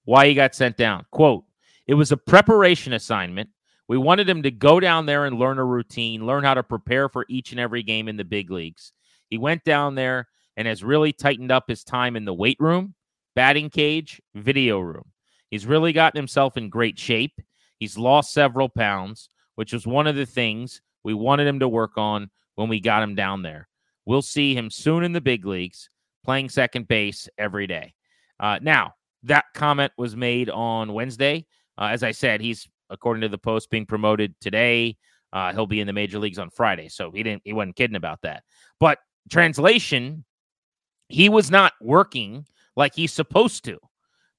S2: why he got sent down. Quote, it was a preparation assignment. We wanted him to go down there and learn a routine, learn how to prepare for each and every game in the big leagues. He went down there and has really tightened up his time in the weight room, batting cage, video room. He's really gotten himself in great shape. He's lost several pounds, which was one of the things we wanted him to work on when we got him down there. We'll see him soon in the big leagues playing second base every day. Uh, now, that comment was made on Wednesday. Uh, as I said, he's according to the post being promoted today. Uh, he'll be in the major leagues on Friday, so he didn't he wasn't kidding about that. But translation, he was not working like he's supposed to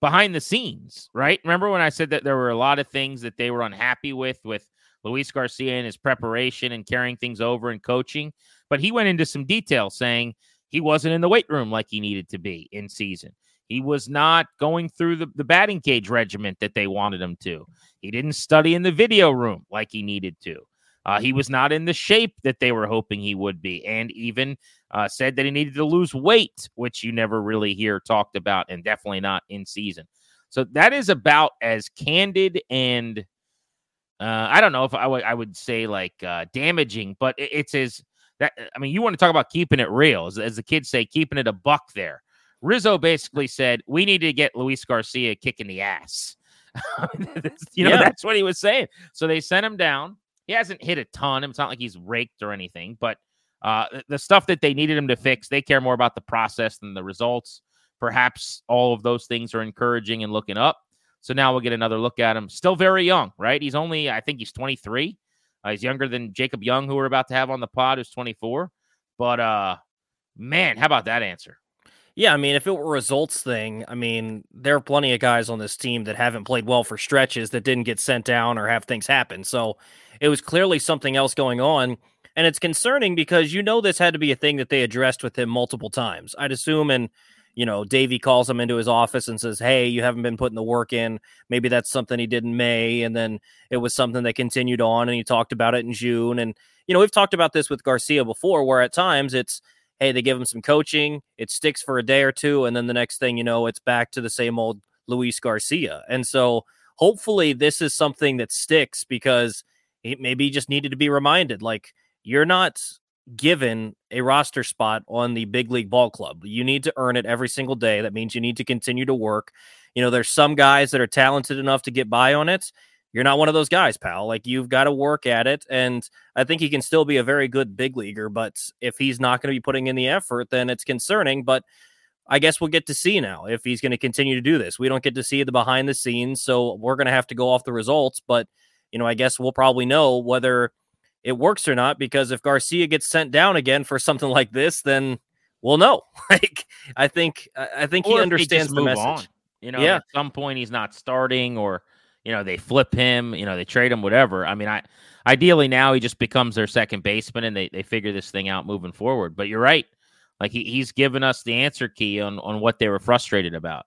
S2: behind the scenes, right? Remember when I said that there were a lot of things that they were unhappy with with Luis Garcia and his preparation and carrying things over and coaching, but he went into some detail saying he wasn't in the weight room like he needed to be in season. He was not going through the, the batting cage regiment that they wanted him to. He didn't study in the video room like he needed to. Uh, he was not in the shape that they were hoping he would be, and even uh, said that he needed to lose weight, which you never really hear talked about, and definitely not in season. So that is about as candid and uh, I don't know if I would I would say like uh, damaging, but it, it's as that. I mean, you want to talk about keeping it real, as, as the kids say, keeping it a buck. There, Rizzo basically said we need to get Luis Garcia kicking the ass. you know, yeah. that's what he was saying. So they sent him down. He hasn't hit a ton. It's not like he's raked or anything, but uh, the stuff that they needed him to fix, they care more about the process than the results. Perhaps all of those things are encouraging and looking up. So now we'll get another look at him. Still very young, right? He's only, I think he's 23. Uh, he's younger than Jacob Young, who we're about to have on the pod, who's 24. But uh, man, how about that answer?
S4: Yeah, I mean, if it were results thing, I mean, there are plenty of guys on this team that haven't played well for stretches that didn't get sent down or have things happen. So it was clearly something else going on. And it's concerning because you know this had to be a thing that they addressed with him multiple times. I'd assume in you know, Davey calls him into his office and says, Hey, you haven't been putting the work in. Maybe that's something he did in May. And then it was something that continued on and he talked about it in June. And, you know, we've talked about this with Garcia before, where at times it's, Hey, they give him some coaching, it sticks for a day or two. And then the next thing you know, it's back to the same old Luis Garcia. And so hopefully this is something that sticks because it maybe just needed to be reminded like, you're not given a roster spot on the big league ball club. You need to earn it every single day. That means you need to continue to work. You know, there's some guys that are talented enough to get by on it. You're not one of those guys, pal. Like you've got to work at it. And I think he can still be a very good big leaguer, but if he's not going to be putting in the effort, then it's concerning. But I guess we'll get to see now if he's going to continue to do this. We don't get to see the behind the scenes, so we're going to have to go off the results. But you know, I guess we'll probably know whether it works or not because if Garcia gets sent down again for something like this, then we'll know. like I think I think or he understands the message. On.
S2: You know, yeah. at some point he's not starting or you know, they flip him, you know, they trade him, whatever. I mean, I ideally now he just becomes their second baseman and they, they figure this thing out moving forward. But you're right. Like he, he's given us the answer key on, on what they were frustrated about.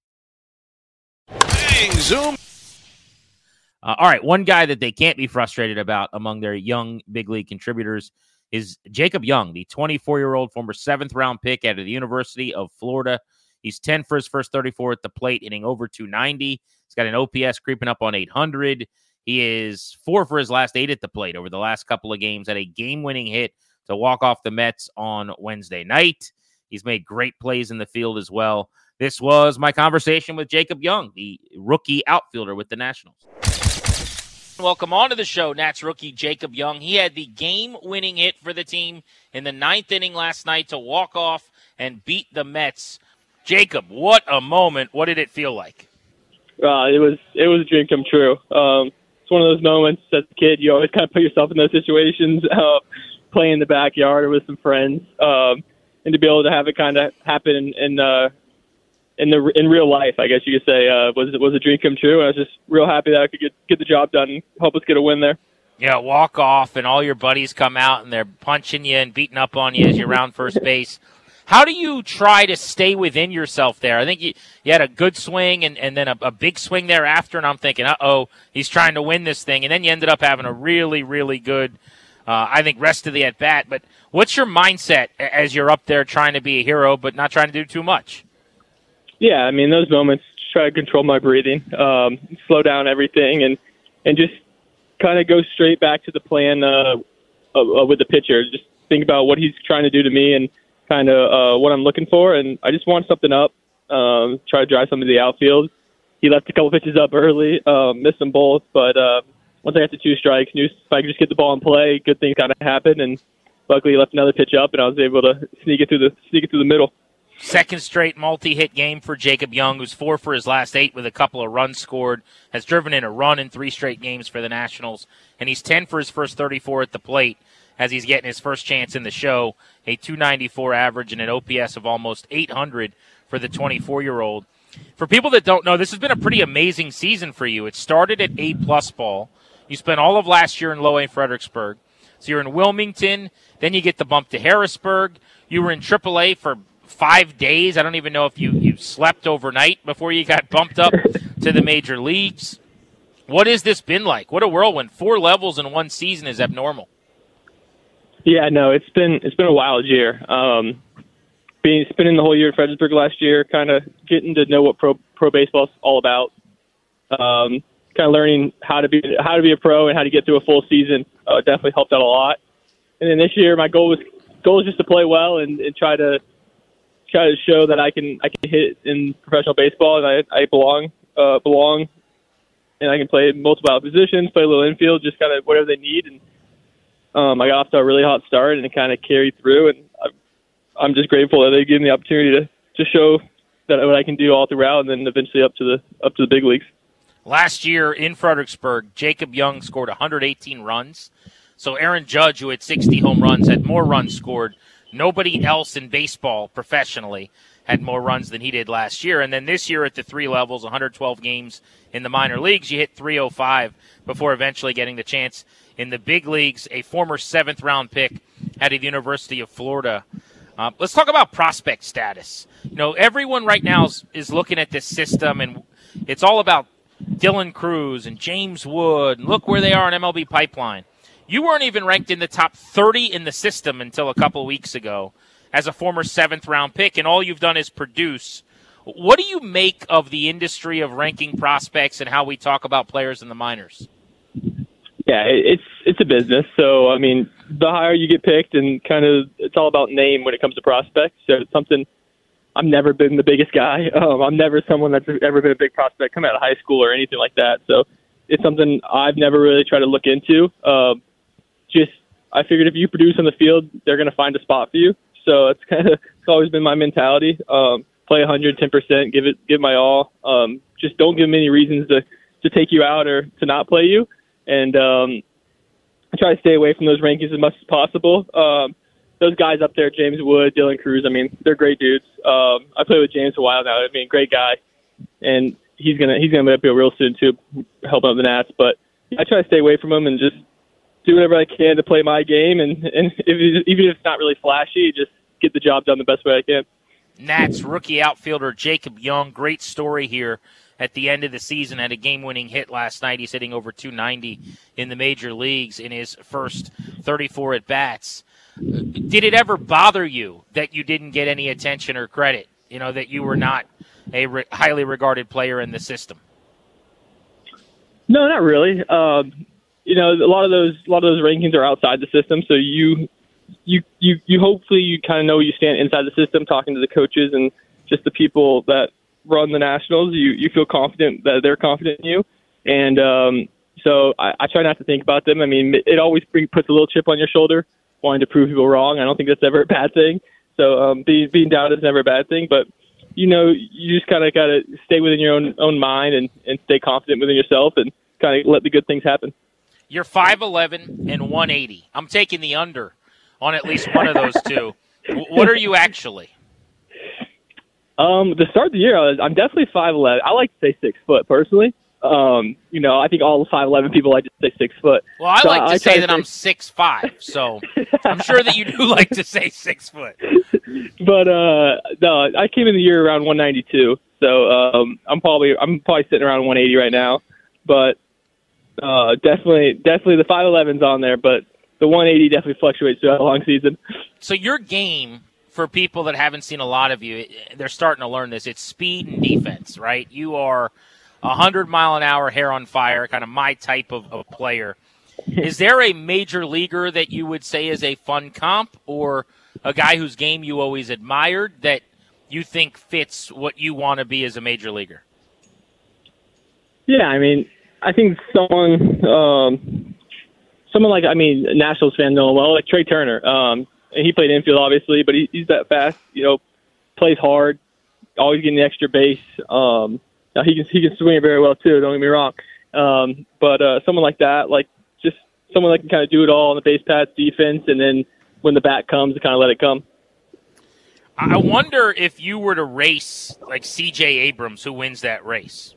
S2: Zoom. Uh, all right, one guy that they can't be frustrated about among their young big league contributors is Jacob Young, the 24 year old former seventh round pick out of the University of Florida. He's 10 for his first 34 at the plate, hitting over 290. He's got an OPS creeping up on 800. He is four for his last eight at the plate over the last couple of games. Had a game winning hit to walk off the Mets on Wednesday night. He's made great plays in the field as well. This was my conversation with Jacob Young, the rookie outfielder with the Nationals. Welcome on to the show, Nats rookie Jacob Young. He had the game winning hit for the team in the ninth inning last night to walk off and beat the Mets. Jacob, what a moment. What did it feel like?
S5: Uh, it was it was a dream come true. Um, it's one of those moments as a kid you always kind of put yourself in those situations, uh, playing in the backyard or with some friends, um, and to be able to have it kind of happen in, in uh, in the in real life, I guess you could say, uh, was was a dream come true. I was just real happy that I could get get the job done and help us get a win there.
S2: Yeah, walk off, and all your buddies come out and they're punching you and beating up on you as you're around first base. How do you try to stay within yourself there? I think you, you had a good swing and, and then a, a big swing thereafter, and I'm thinking, uh oh, he's trying to win this thing. And then you ended up having a really, really good, uh, I think, rest of the at bat. But what's your mindset as you're up there trying to be a hero, but not trying to do too much?
S5: Yeah, I mean those moments. Try to control my breathing, um, slow down everything, and and just kind of go straight back to the plan uh, uh, with the pitcher. Just think about what he's trying to do to me and kind of uh, what I'm looking for. And I just want something up. Um, try to drive some to the outfield. He left a couple pitches up early, um, missed them both, but uh, once I got to two strikes, knew if I could just get the ball in play, good things kind of happened. And luckily, he left another pitch up, and I was able to sneak it through the sneak it through the middle.
S2: Second straight multi hit game for Jacob Young, who's four for his last eight with a couple of runs scored, has driven in a run in three straight games for the Nationals, and he's 10 for his first 34 at the plate as he's getting his first chance in the show. A 294 average and an OPS of almost 800 for the 24 year old. For people that don't know, this has been a pretty amazing season for you. It started at A plus ball. You spent all of last year in Low A Fredericksburg. So you're in Wilmington, then you get the bump to Harrisburg. You were in AAA for five days. I don't even know if you, you slept overnight before you got bumped up to the major leagues. What has this been like? What a whirlwind! Four levels in one season is abnormal.
S5: Yeah, no, it's been it's been a wild year. Um, being spending the whole year in Fredericksburg last year, kind of getting to know what pro pro baseball's all about. Um, kind of learning how to be how to be a pro and how to get through a full season uh, definitely helped out a lot. And then this year, my goal was goal was just to play well and, and try to try to show that I can I can hit in professional baseball and I I belong uh, belong and I can play multiple positions, play a little infield, just kind of whatever they need. And um, I got off to a really hot start and it kind of carried through. And I, I'm just grateful that they gave me the opportunity to to show that what I can do all throughout, and then eventually up to the up to the big leagues.
S2: Last year in Fredericksburg, Jacob Young scored 118 runs. So Aaron Judge, who had 60 home runs, had more runs scored. Nobody else in baseball professionally had more runs than he did last year. And then this year at the three levels, 112 games in the minor leagues, you hit 305 before eventually getting the chance in the big leagues. A former seventh round pick out of the University of Florida. Uh, let's talk about prospect status. You know, everyone right now is, is looking at this system, and it's all about Dylan Crews and James Wood. And look where they are in MLB pipeline. You weren't even ranked in the top 30 in the system until a couple weeks ago as a former seventh round pick, and all you've done is produce. What do you make of the industry of ranking prospects and how we talk about players in the minors?
S5: Yeah, it's it's a business. So I mean, the higher you get picked, and kind of it's all about name when it comes to prospects. So it's something I've never been the biggest guy. Um, I'm never someone that's ever been a big prospect coming out of high school or anything like that. So it's something I've never really tried to look into. Um, I figured if you produce on the field, they're going to find a spot for you. So it's kind of it's always been my mentality. Um, play 110 percent, give it give my all. Um, just don't give them any reasons to to take you out or to not play you. And um, I try to stay away from those rankings as much as possible. Um, those guys up there, James Wood, Dylan Crews, I mean, they're great dudes. Um, I played with James a while now. I mean, great guy, and he's gonna he's gonna be up here real soon too, helping out the Nats. But I try to stay away from him and just do whatever I can to play my game, and and if, even if it's not really flashy, just get the job done the best way I can.
S2: Nats rookie outfielder Jacob Young, great story here at the end of the season. Had a game-winning hit last night. He's hitting over 290 in the major leagues in his first 34 at bats. Did it ever bother you that you didn't get any attention or credit? You know that you were not a re- highly regarded player in the system.
S5: No, not really. Um, you know, a lot of those a lot of those rankings are outside the system, so you you you you hopefully you kind of know you stand inside the system, talking to the coaches and just the people that run the Nationals. You you feel confident that they're confident in you, and um, so I, I try not to think about them. I mean, it always puts a little chip on your shoulder, wanting to prove people wrong. I don't think that's ever a bad thing. So um, being being down is never a bad thing, but you know, you just kind of got to stay within your own own mind and and stay confident within yourself and kind of let the good things happen.
S2: You're 5'11 and 180. I'm taking the under on at least one of those two. what are you actually?
S5: Um, to start the year, I was, I'm definitely 5'11. I like to say six foot personally. Um, you know, I think all the 5'11 people like to say six foot.
S2: Well, I so like to I say that say... I'm six five, so I'm sure that you do like to say six foot.
S5: But uh, no, I came in the year around 192, so um, I'm probably I'm probably sitting around 180 right now. But uh, definitely, definitely the 5'11's on there, but the 180 definitely fluctuates throughout a long season.
S2: So your game, for people that haven't seen a lot of you, they're starting to learn this. It's speed and defense, right? You are a 100 mile an hour hair on fire, kind of my type of, of player. Is there a major leaguer that you would say is a fun comp or a guy whose game you always admired that you think fits what you want to be as a major leaguer?
S5: Yeah, I mean, I think someone, um, someone like I mean, Nationals fan know well, like Trea Turner. Um, and he played infield obviously, but he, he's that fast, you know, plays hard, always getting the extra base. Um, now he can he can swing it very well too. Don't get me wrong. Um, but uh, someone like that, like just someone that can kind of do it all on the base paths, defense, and then when the bat comes, kind of let it come.
S2: I wonder if you were to race like C.J. Abrams, who wins that race.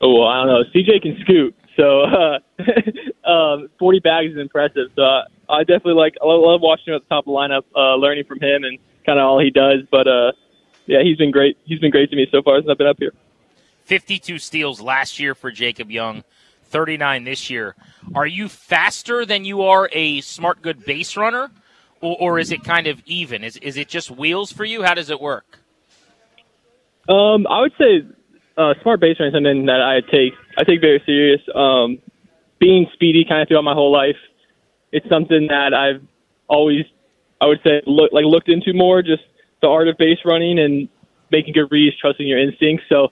S5: Oh, well, I don't know. CJ can scoot, so uh, um, 40 bags is impressive. So uh, I definitely like. I love watching him at the top of the lineup, uh, learning from him and kind of all he does. But uh, yeah, he's been great. He's been great to me so far since I've been up here.
S2: 52 steals last year for Jacob Young, 39 this year. Are you faster than you are a smart good base runner, or, or is it kind of even? Is is it just wheels for you? How does it work?
S5: Um, I would say uh, smart base running is something that I take I take very serious. Um, being speedy kind of throughout my whole life, it's something that I've always I would say look like looked into more. Just the art of base running and making good reads, trusting your instincts. So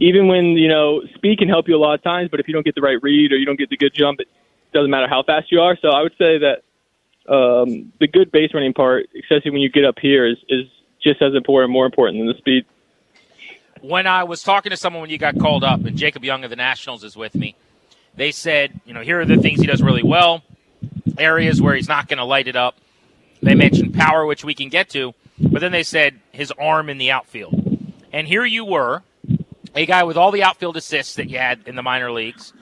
S5: even when you know speed can help you a lot of times, but if you don't get the right read or you don't get the good jump, it doesn't matter how fast you are. So I would say that um, the good base running part, especially when you get up here, is is just as important, more important than the speed.
S2: When I was talking to someone when you got called up, and Jacob Young of the Nationals is with me, they said, you know, here are the things he does really well, areas where he's not going to light it up. They mentioned power, which we can get to, but then they said his arm in the outfield. And here you were, a guy with all the outfield assists that you had in the minor leagues,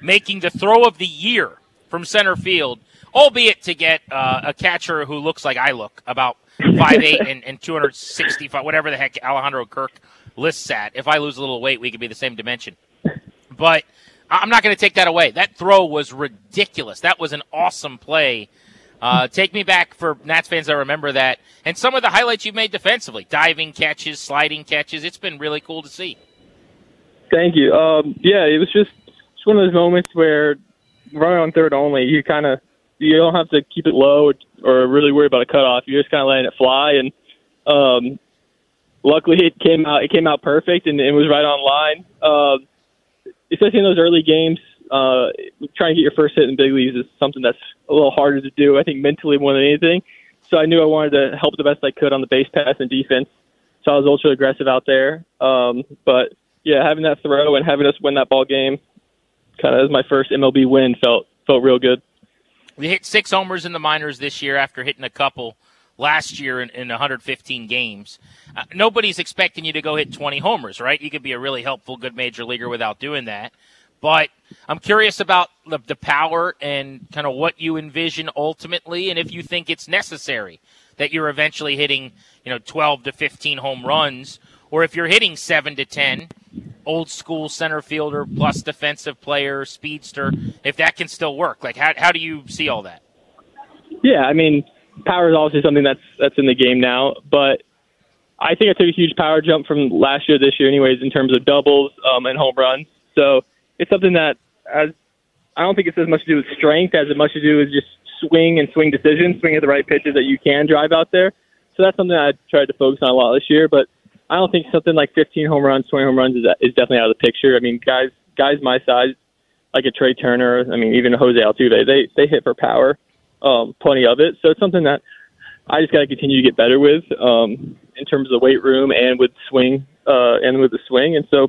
S2: making the throw of the year from center field, albeit to get uh, a catcher who looks like I look, about five eight and, and 265, whatever the heck Alejandro Kirk lists at. If I lose a little weight, we could be the same dimension. But I'm not going to take that away. That throw was ridiculous. That was an awesome play. Uh, take me back for Nats fans that remember that, and some of the highlights you've made defensively: diving catches, sliding catches. It's been really cool to see.
S5: Thank you. Um, yeah, it was just just one of those moments where running on third only, you kind of you don't have to keep it low or really worry about a cutoff. You're just kind of letting it fly, and um, luckily it came out it came out perfect and it was right on line. Uh, especially in those early games, uh, trying to get your first hit in big leagues is something that's a little harder to do. I think mentally more than anything. So I knew I wanted to help the best I could on the base pass and defense. So I was ultra aggressive out there. Um, but yeah, having that throw and having us win that ball game, kind of as my first MLB win, felt felt real good.
S2: We hit six homers in the minors this year after hitting a couple last year in, in 115 games. Uh, nobody's expecting you to go hit 20 homers, right? You could be a really helpful, good major leaguer without doing that. But I'm curious about the, the power and kind of what you envision ultimately, and if you think it's necessary that you're eventually hitting, you know, 12 to 15 home runs, or if you're hitting seven to 10, old school center fielder plus defensive player, speedster, if that can still work. Like, how, how do you see all that?
S5: Yeah, I mean, power is obviously something that's that's in the game now, but I think I took a huge power jump from last year this year, anyways, in terms of doubles um, and home runs. So it's something that as I don't think it's as much to do with strength as it much to do with just swing and swing decisions, swing at the right pitches that you can drive out there. So that's something I tried to focus on a lot this year. But I don't think something like 15 home runs, 20 home runs is is definitely out of the picture. I mean, guys guys my size, like a Trea Turner, I mean even Jose Altuve, they they hit for power, um, plenty of it. So it's something that I just got to continue to get better with um, in terms of the weight room and with swing uh, and with the swing. And so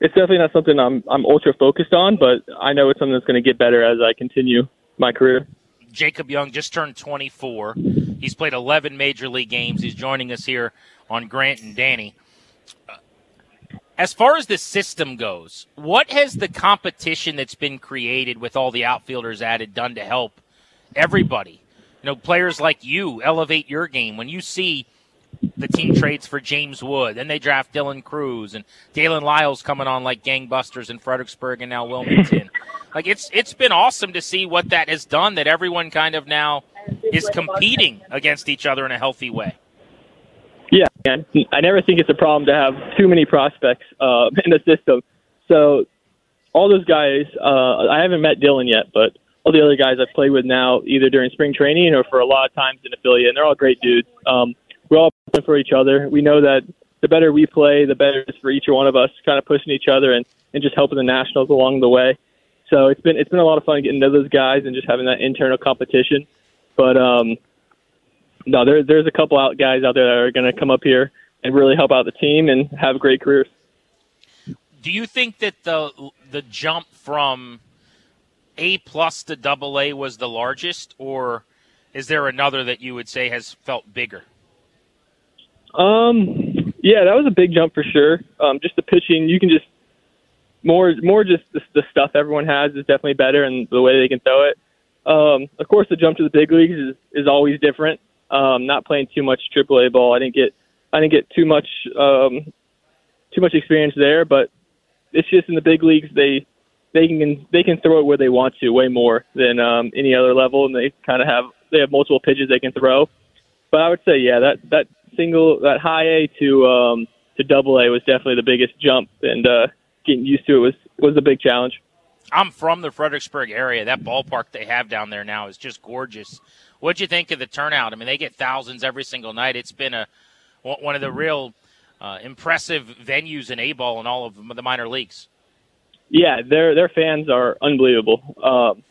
S5: it's definitely not something I'm I'm ultra focused on, but I know it's something that's going to get better as I continue my career.
S2: Jacob Young just turned 24. He's played 11 major league games. He's joining us here on Grant and Danny. As far as the system goes, what has the competition that's been created with all the outfielders added done to help everybody? You know, players like you elevate your game. When you see the team trades for James Wood. Then they draft Dylan Crews and Daylen Lile's coming on like gangbusters in Fredericksburg and now Wilmington. like it's it's been awesome to see what that has done. That everyone kind of now is competing against each other in a healthy way.
S5: Yeah, and I never think it's a problem to have too many prospects uh, in the system. So all those guys, uh, I haven't met Dylan yet, but all the other guys I've played with now, either during spring training or for a lot of times in affiliate, and they're all great dudes. Um, we're all for each other. We know that the better we play, the better it is for each one of us, kind of pushing each other and, and just helping the nationals along the way. So it's been it's been a lot of fun getting to those guys and just having that internal competition. But um, no, there, there's a couple out guys out there that are going to come up here and really help out the team and have great careers.
S2: Do you think that the the jump from A plus to double A was the largest, or is there another that you would say has felt bigger?
S5: Um, yeah, that was a big jump for sure. Um, just the pitching, you can just more more just the, the stuff everyone has is definitely better, and the way they can throw it. Um, of course, the jump to the big leagues is is always different. Um, not playing too much AAA ball, I didn't get I didn't get too much um, too much experience there, but it's just in the big leagues they they can they can throw it where they want to way more than um, any other level, and they kind of have they have multiple pitches they can throw. But I would say yeah, that that single that high A to um, to double A was definitely the biggest jump, and uh, getting used to it was was a big challenge.
S2: I'm from the Fredericksburg area. That ballpark they have down there now is just gorgeous. What'd you think of the turnout? I mean, they get thousands every single night. It's been a one of the real uh, impressive venues in A ball in all of the minor leagues.
S5: Yeah, their their fans are unbelievable. Um,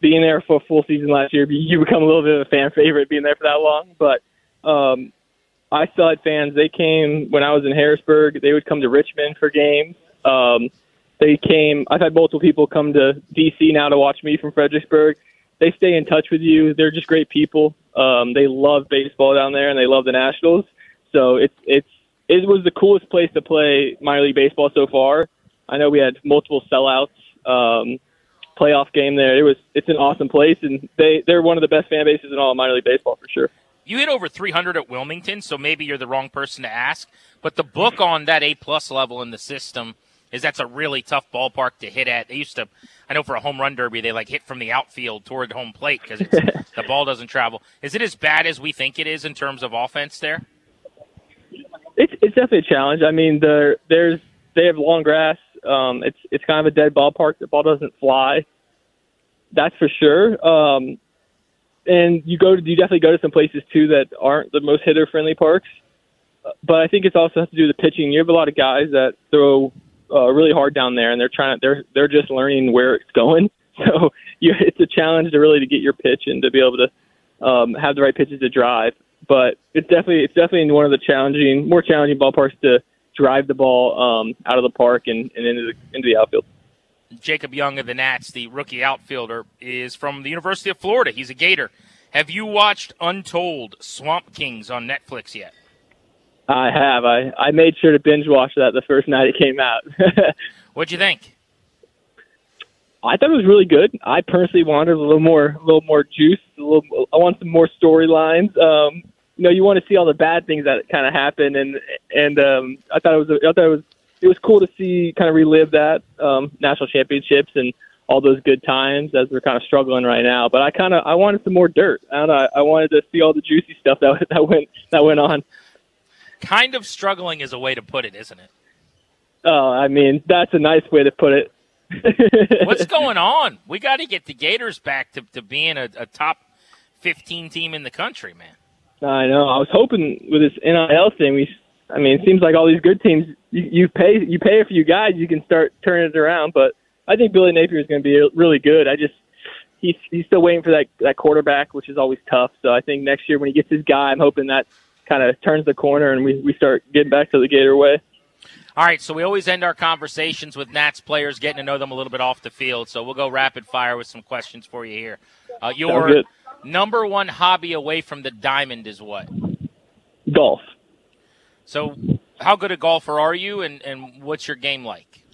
S5: being there for a full season last year, you become a little bit of a fan favorite being there for that long. But um, I still had fans. They came when I was in Harrisburg. They would come to Richmond for games. Um, they came. I've had multiple people come to DC now to watch me from Fredericksburg. They stay in touch with you. They're just great people. Um, they love baseball down there, and they love the Nationals. So it's it's it was the coolest place to play minor league baseball so far. I know we had multiple sellouts, um, playoff game there. It was it's an awesome place, and they they're one of the best fan bases in all of minor league baseball for sure.
S2: You hit over 300 at Wilmington, so maybe you're the wrong person to ask. But the book on that A plus level in the system is that's a really tough ballpark to hit at. They used to, I know for a home run derby, they like hit from the outfield toward home plate because the ball doesn't travel. Is it as bad as we think it is in terms of offense there?
S5: It's it's definitely a challenge. I mean, there there's they have long grass. Um, it's it's kind of a dead ballpark. The ball doesn't fly. That's for sure. Um, and you go to you definitely go to some places too that aren't the most hitter friendly parks. But I think it's also has to do with the pitching. You have a lot of guys that throw uh, really hard down there, and they're trying they're they're just learning where it's going. So you, it's a challenge to really to get your pitch and to be able to um, have the right pitches to drive but it's definitely it's definitely one of the challenging, more challenging ballparks to drive the ball um, out of the park and, and into the into the outfield.
S2: Jacob Young of the Nats, the rookie outfielder, is from the University of Florida. He's a Gator. Have you watched Untold Swamp Kings on Netflix yet?
S5: I have. I, I made sure to binge watch that the first night it came out.
S2: What'd you think?
S5: I thought it was really good. I personally wanted a little more, a little more juice. A little, I want some more storylines. Um, you know, you want to see all the bad things that kind of happen, and and um, I thought it was, I thought it was, it was cool to see kind of relive that um, national championships and all those good times as we're kind of struggling right now. But I kind of, I wanted some more dirt. I don't know. I wanted to see all the juicy stuff that that went that went on.
S2: Kind of struggling is a way to put it, isn't it?
S5: Oh, I mean, that's a nice way to put it.
S2: What's going on? We got to get the Gators back to, to being a, a, top 15 team in the country, man.
S5: I know. I was hoping with this NIL thing, we, I mean, it seems like all these good teams, you, you pay you pay a few guys, you can start turning it around. But I think Billy Napier is going to be really good. I just he's he's still waiting for that that quarterback, which is always tough. So I think next year when he gets his guy, I'm hoping that kind of turns the corner and we we start getting back to the Gator way.
S2: All right, so we always end our conversations with Nats players, getting to know them a little bit off the field. So we'll go rapid fire with some questions for you here. Uh, your number one hobby away from the diamond is what?
S5: Golf.
S2: So, how good a golfer are you, and, and what's your game like?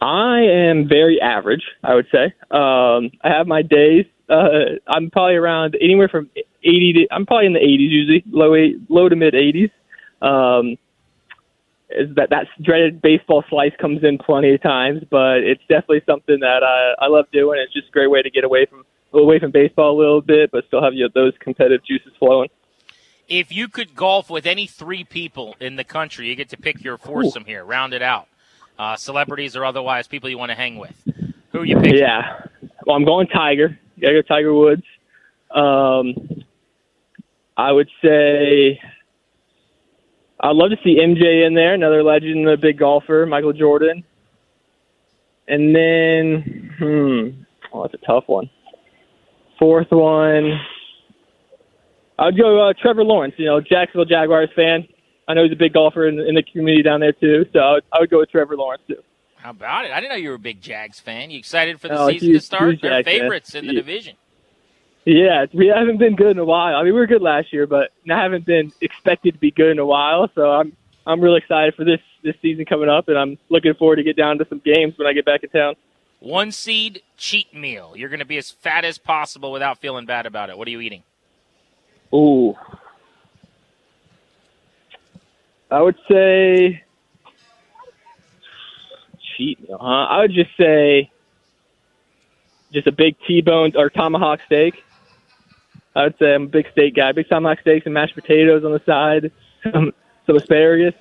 S5: I am very average, I would say. Um, I have my days. Uh, I'm probably around anywhere from 80 to, I'm probably in the 80s usually, low, eight, low to mid 80s. Um, is that that dreaded baseball slice comes in plenty of times, but it's definitely something that I, I love doing. It's just a great way to get away from away from baseball a little bit, but still have you know, those competitive juices flowing.
S2: If you could golf with any three people in the country, you get to pick your foursome Ooh. here, round it out. Uh, celebrities or otherwise, people you want to hang with. Who are you picking?
S5: Yeah, well, I'm going Tiger. Gotta go Tiger Woods. Um, I would say I'd love to see MJ in there, another legend, a big golfer, Michael Jordan. And then, hmm, oh, that's a tough one. Fourth one, I'd go uh, Trevor Lawrence. You know, Jacksonville Jaguars fan. I know he's a big golfer in, in the community down there too, so I would, I would go with Trevor Lawrence too.
S2: How about it? I didn't know you were a big Jags fan. You excited for the
S5: Oh,
S2: season
S5: huge-
S2: to start? They're
S5: Jags fan.
S2: favorites in the
S5: Yeah.
S2: division.
S5: Yeah, we haven't been good in a while. I mean, we were good last year, but I haven't been expected to be good in a while. So I'm I'm really excited for this this season coming up, and I'm looking forward to get down to some games when I get back in town.
S2: One seed cheat meal. You're going to be as fat as possible without feeling bad about it. What are you eating?
S5: Ooh, I would say cheat meal, huh? I would just say just a big T-bone or tomahawk steak. I would say I'm a big steak guy. Big tomahawk steaks and mashed potatoes on the side, some some asparagus.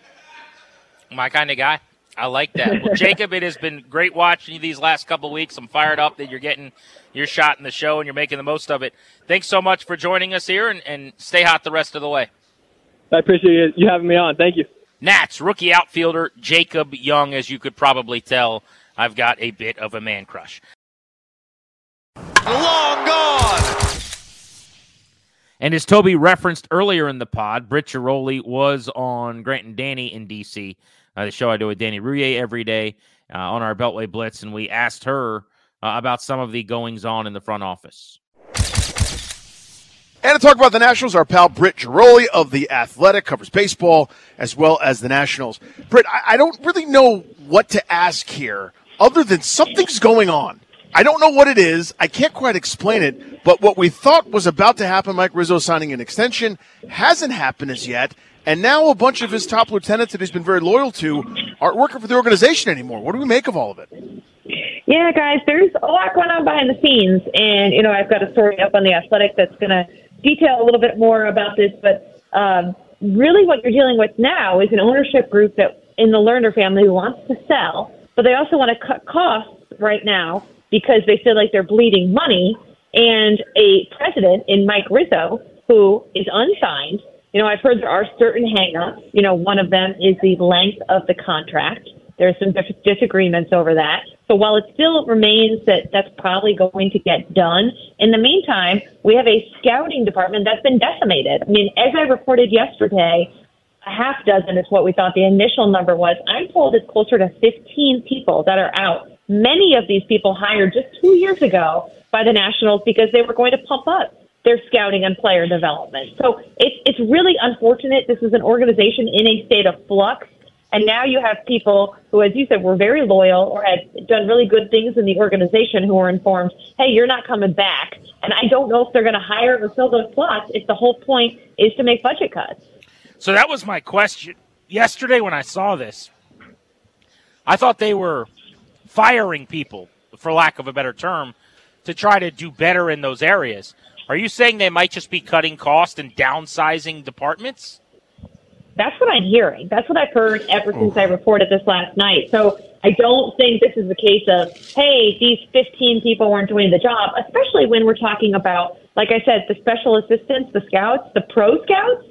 S2: My kind of guy. I like that. Well, Jacob, it has been great watching you these last couple weeks. I'm fired up that you're getting your shot in the show and you're making the most of it. Thanks so much for joining us here and, and stay hot the rest of the way.
S5: I appreciate you having me on. Thank you.
S2: Nats rookie outfielder Jacob Young, as you could probably tell, I've got a bit of a man crush.
S6: Long gone.
S2: And as Tobi referenced earlier in the pod, Britt Ghiroli was on Grant and Danny in DC, uh, the show I do with Danny Rouhier every day uh, on our Beltway Blitz, and we asked her uh, about some of the goings on in the front office.
S6: And to talk about the Nationals, our pal Britt Ghiroli of The Athletic covers baseball as well as the Nationals. Britt, I, I don't really know what to ask here other than something's going on. I don't know what it is. I can't quite explain it, but what we thought was about to happen, Mike Rizzo signing an extension, hasn't happened as yet. And now a bunch of his top lieutenants that he's been very loyal to aren't working for the organization anymore. What do we make of all of it?
S7: Yeah, guys, there's a lot going on behind the scenes, and you know I've got a story up on the Athletic that's going to detail a little bit more about this. But um, really, what you're dealing with now is an ownership group that in the Lerner family wants to sell, but they also want to cut costs right now because they feel like they're bleeding money. And a president in Mike Rizzo who is unsigned. You know, I've heard there are certain hangups. You know, one of them is the length of the contract. There's some dis- disagreements over that. So while it still remains that that's probably going to get done, in the meantime, we have a scouting department that's been decimated. I mean, as I reported yesterday, a half dozen is what we thought the initial number was. I'm told it's closer to 15 people that are out. Many of these people hired just two years ago by the Nationals because they were going to pump up their scouting and player development. So it's it's really unfortunate. This is an organization in a state of flux. And now you have people who, as you said, were very loyal or had done really good things in the organization who are informed, hey, you're not coming back. And I don't know if they're going to hire or fill those slots if the whole point is to make budget cuts.
S2: So that was my question. Yesterday, when I saw this, I thought they were firing people, for lack of a better term, to try to do better in those areas. Are you saying they might just be cutting cost and downsizing departments?
S7: That's what I'm hearing. That's what I've heard ever since I reported this last night. So I don't think this is the case of, hey, these 15 people weren't doing the job, especially when we're talking about, like I said, the special assistants, the scouts, the pro scouts,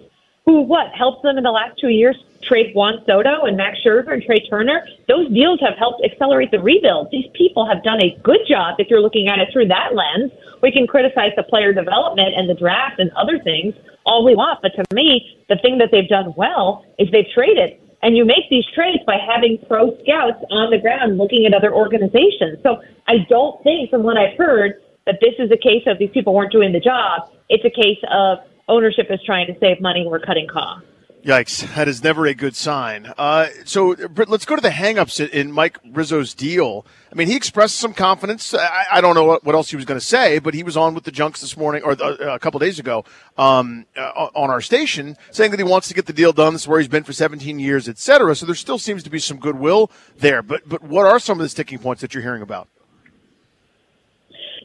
S7: who what helped them in the last two years trade Juan Soto and Max Scherzer and Trea Turner. Those deals have helped accelerate the rebuild. These people have done a good job if you're looking at it through that lens. We can criticize the player development and the draft and other things all we want, but to me, the thing that they've done well is they've traded. And you make these trades by having pro scouts on the ground looking at other organizations. So I don't think, from what I've heard, that this is a case of these people weren't doing the job. It's a case of ownership is trying to save money. We're cutting costs.
S6: Yikes, that is never a good sign. Uh, so, let's go to the hangups in, in Mike Rizzo's deal. I mean, he expressed some confidence. I, I don't know what, what else he was going to say, but he was on with the Junks this morning or uh, a couple days ago um, uh, on our station saying that he wants to get the deal done. This is where he's been for 17 years, etc. So there still seems to be some goodwill there. But but what are some of the sticking points that you're hearing about?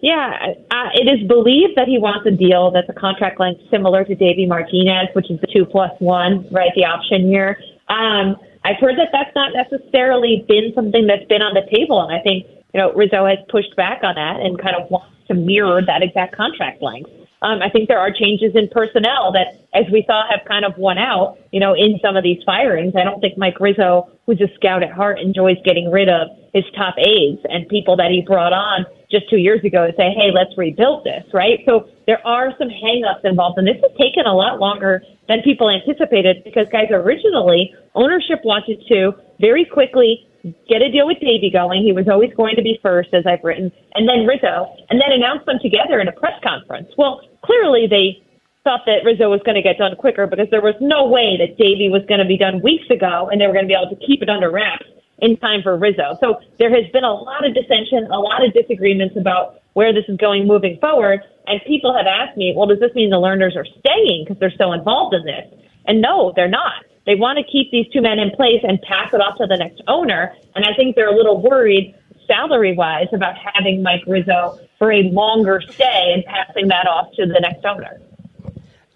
S7: Yeah, uh, it is believed that he wants a deal that's a contract length similar to Davey Martinez, which is the two plus one, right? The option here. Um, I've heard that that's not necessarily been something that's been on the table, and I think you know Rizzo has pushed back on that and kind of wants to mirror that exact contract length. Um, I think there are changes in personnel that, as we saw, have kind of won out, you know, in some of these firings. I don't think Mike Rizzo, who's a scout at heart, enjoys getting rid of his top aides and people that he brought on just two years ago to say, hey, let's rebuild this, right? So there are some hangups involved, and this has taken a lot longer than people anticipated because, guys, originally ownership wanted to very quickly get a deal with Davey going. He was always going to be first, as I've written, and then Rizzo, and then announce them together in a press conference. Well, clearly they thought that Rizzo was going to get done quicker because there was no way that Davey was going to be done weeks ago and they were going to be able to keep it under wraps in time for Rizzo. So there has been a lot of dissension, a lot of disagreements about where this is going moving forward. And people have asked me, well, does this mean the Lerners are staying because they're so involved in this? And no, they're not. They want to keep these two men in place and pass it off to the next owner. And I think they're a little worried salary wise about having Mike Rizzo for a longer stay and passing that off to the next owner.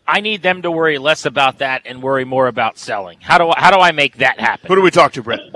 S2: I need them to worry less about that and worry more about selling. How do I, how do I make that happen?
S6: Who do we talk to, Britt?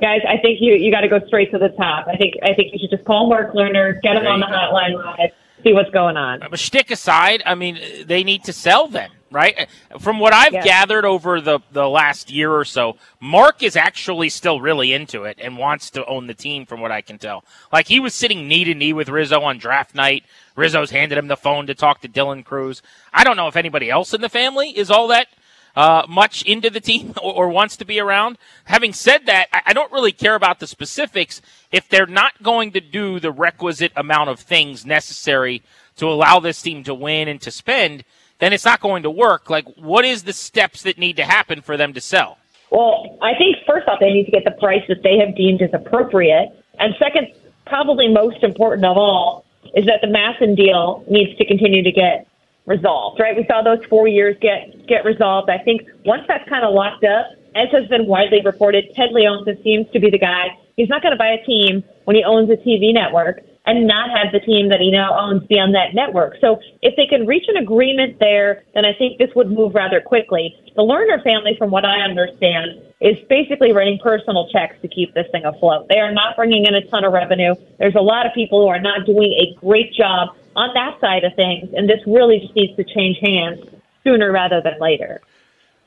S7: Guys, I think you you got to go straight to the top. I think I think you should just call Mark Lerner, get him on the hotline live, see what's going on.
S2: But stick aside, I mean, they need to sell them right? From what I've gathered over the, the last year or so, Mark is actually still really into it and wants to own the team, from what I can tell. Like he was sitting knee to knee with Rizzo on draft night. Rizzo's handed him the phone to talk to Dylan Crews. I don't know if anybody else in the family is all that uh, much into the team or, or, wants to be around. Having said that, I, I don't really care about the specifics if they're not going to do the requisite amount of things necessary to allow this team to win and to spend then it's not going to work. Like, what is the steps that need to happen for them to sell?
S7: Well, I think first off, they need to get the price that they have deemed as appropriate. And second, probably most important of all, is that the MASN deal needs to continue to get resolved, right? We saw those four years get, get resolved. I think once that's kind of locked up, as has been widely reported, Ted Leonsis seems to be the guy. He's not going to buy a team when he owns a TV network and not have the team that he now owns be on that network. So if they can reach an agreement there, then I think this would move rather quickly. The Lerner family, from what I understand, is basically writing personal checks to keep this thing afloat. They are not bringing in a ton of revenue. There's a lot of people who are not doing a great job on that side of things, and this really just needs to change hands sooner rather than later.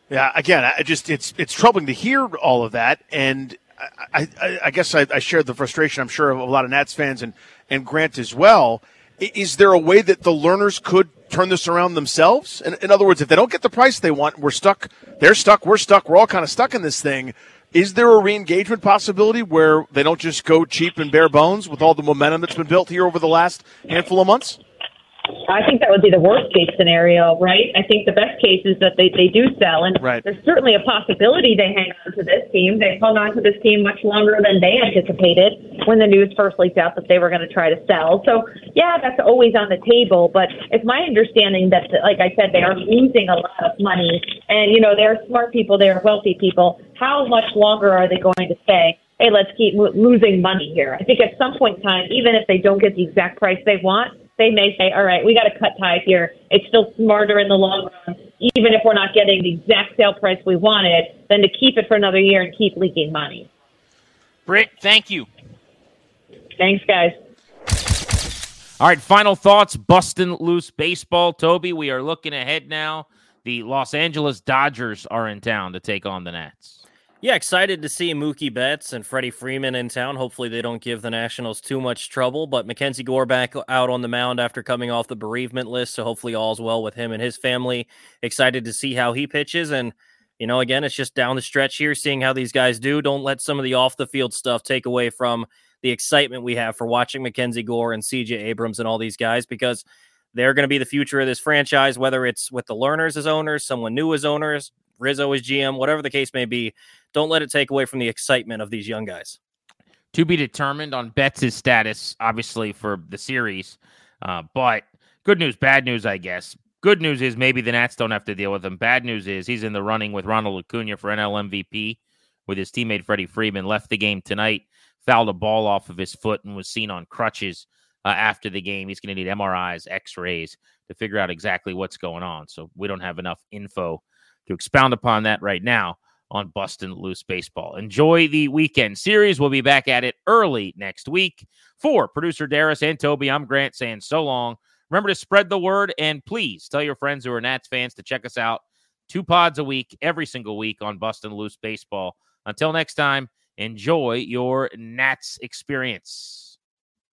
S6: Yeah, again, I just it's it's troubling to hear all of that, and I, I, I guess I, I share the frustration. I'm sure of a lot of Nats fans and and Grant as well. Is there a way that the Lerners could turn this around themselves? In, in other words, if they don't get the price they want, we're stuck. They're stuck. We're stuck. We're all kind of stuck in this thing. Is there a re-engagement possibility where they don't just go cheap and bare bones with all the momentum that's been built here over the last handful of months?
S7: I think that would be the worst case scenario, right? I think the best case is that they, they do sell, and
S6: right.
S7: there's certainly a possibility they hang on to this team. They've hung on to this team much longer than they anticipated when the news first leaked out that they were going to try to sell. So, yeah, that's always on the table, but it's my understanding that, like I said, they are losing a lot of money, and, you know, they're smart people, they're wealthy people. How much longer are they going to stay? Hey, let's keep losing money here. I think at some point in time, even if they don't get the exact price they want, they may say, all right, we got to cut ties here. It's still smarter in the long run, even if we're not getting the exact sale price we wanted, than to keep it for another year and keep leaking money.
S2: Britt, thank you.
S7: Thanks, guys.
S2: All right, final thoughts. Bustin' Loose Baseball. Tobi, we are looking ahead now. The Los Angeles Dodgers are in town to take on the Nats.
S4: Yeah, excited to see Mookie Betts and Freddie Freeman in town. Hopefully, they don't give the Nationals too much trouble. But MacKenzie Gore back out on the mound after coming off the bereavement list. So hopefully, all's well with him and his family. Excited to see how he pitches. And, you know, again, it's just down the stretch here, seeing how these guys do. Don't let some of the off the field stuff take away from the excitement we have for watching MacKenzie Gore and CJ Abrams and all these guys because they're going to be the future of this franchise, whether it's with the Lerners as owners, someone new as owners, Rizzo is GM, whatever the case may be. Don't let it take away from the excitement of these young guys.
S2: To be determined on Betts' status, obviously, for the series. Uh, but good news, bad news, I guess. Good news is maybe the Nats don't have to deal with him. Bad news is he's in the running with Ronald Acuna for NL MVP with his teammate Freddie Freeman. Left the game tonight, fouled a ball off of his foot, and was seen on crutches uh, after the game. He's going to need MRIs, X rays to figure out exactly what's going on. So we don't have enough info to expound upon that right now on Bustin' Loose Baseball. Enjoy the weekend series. We'll be back at it early next week. For producer Darius and Tobi, I'm Grant saying so long Remember to spread the word and please tell your friends who are Nats fans to check us out. Two pods a week, every single week on Bustin' Loose Baseball. Until next time, enjoy your Nats experience.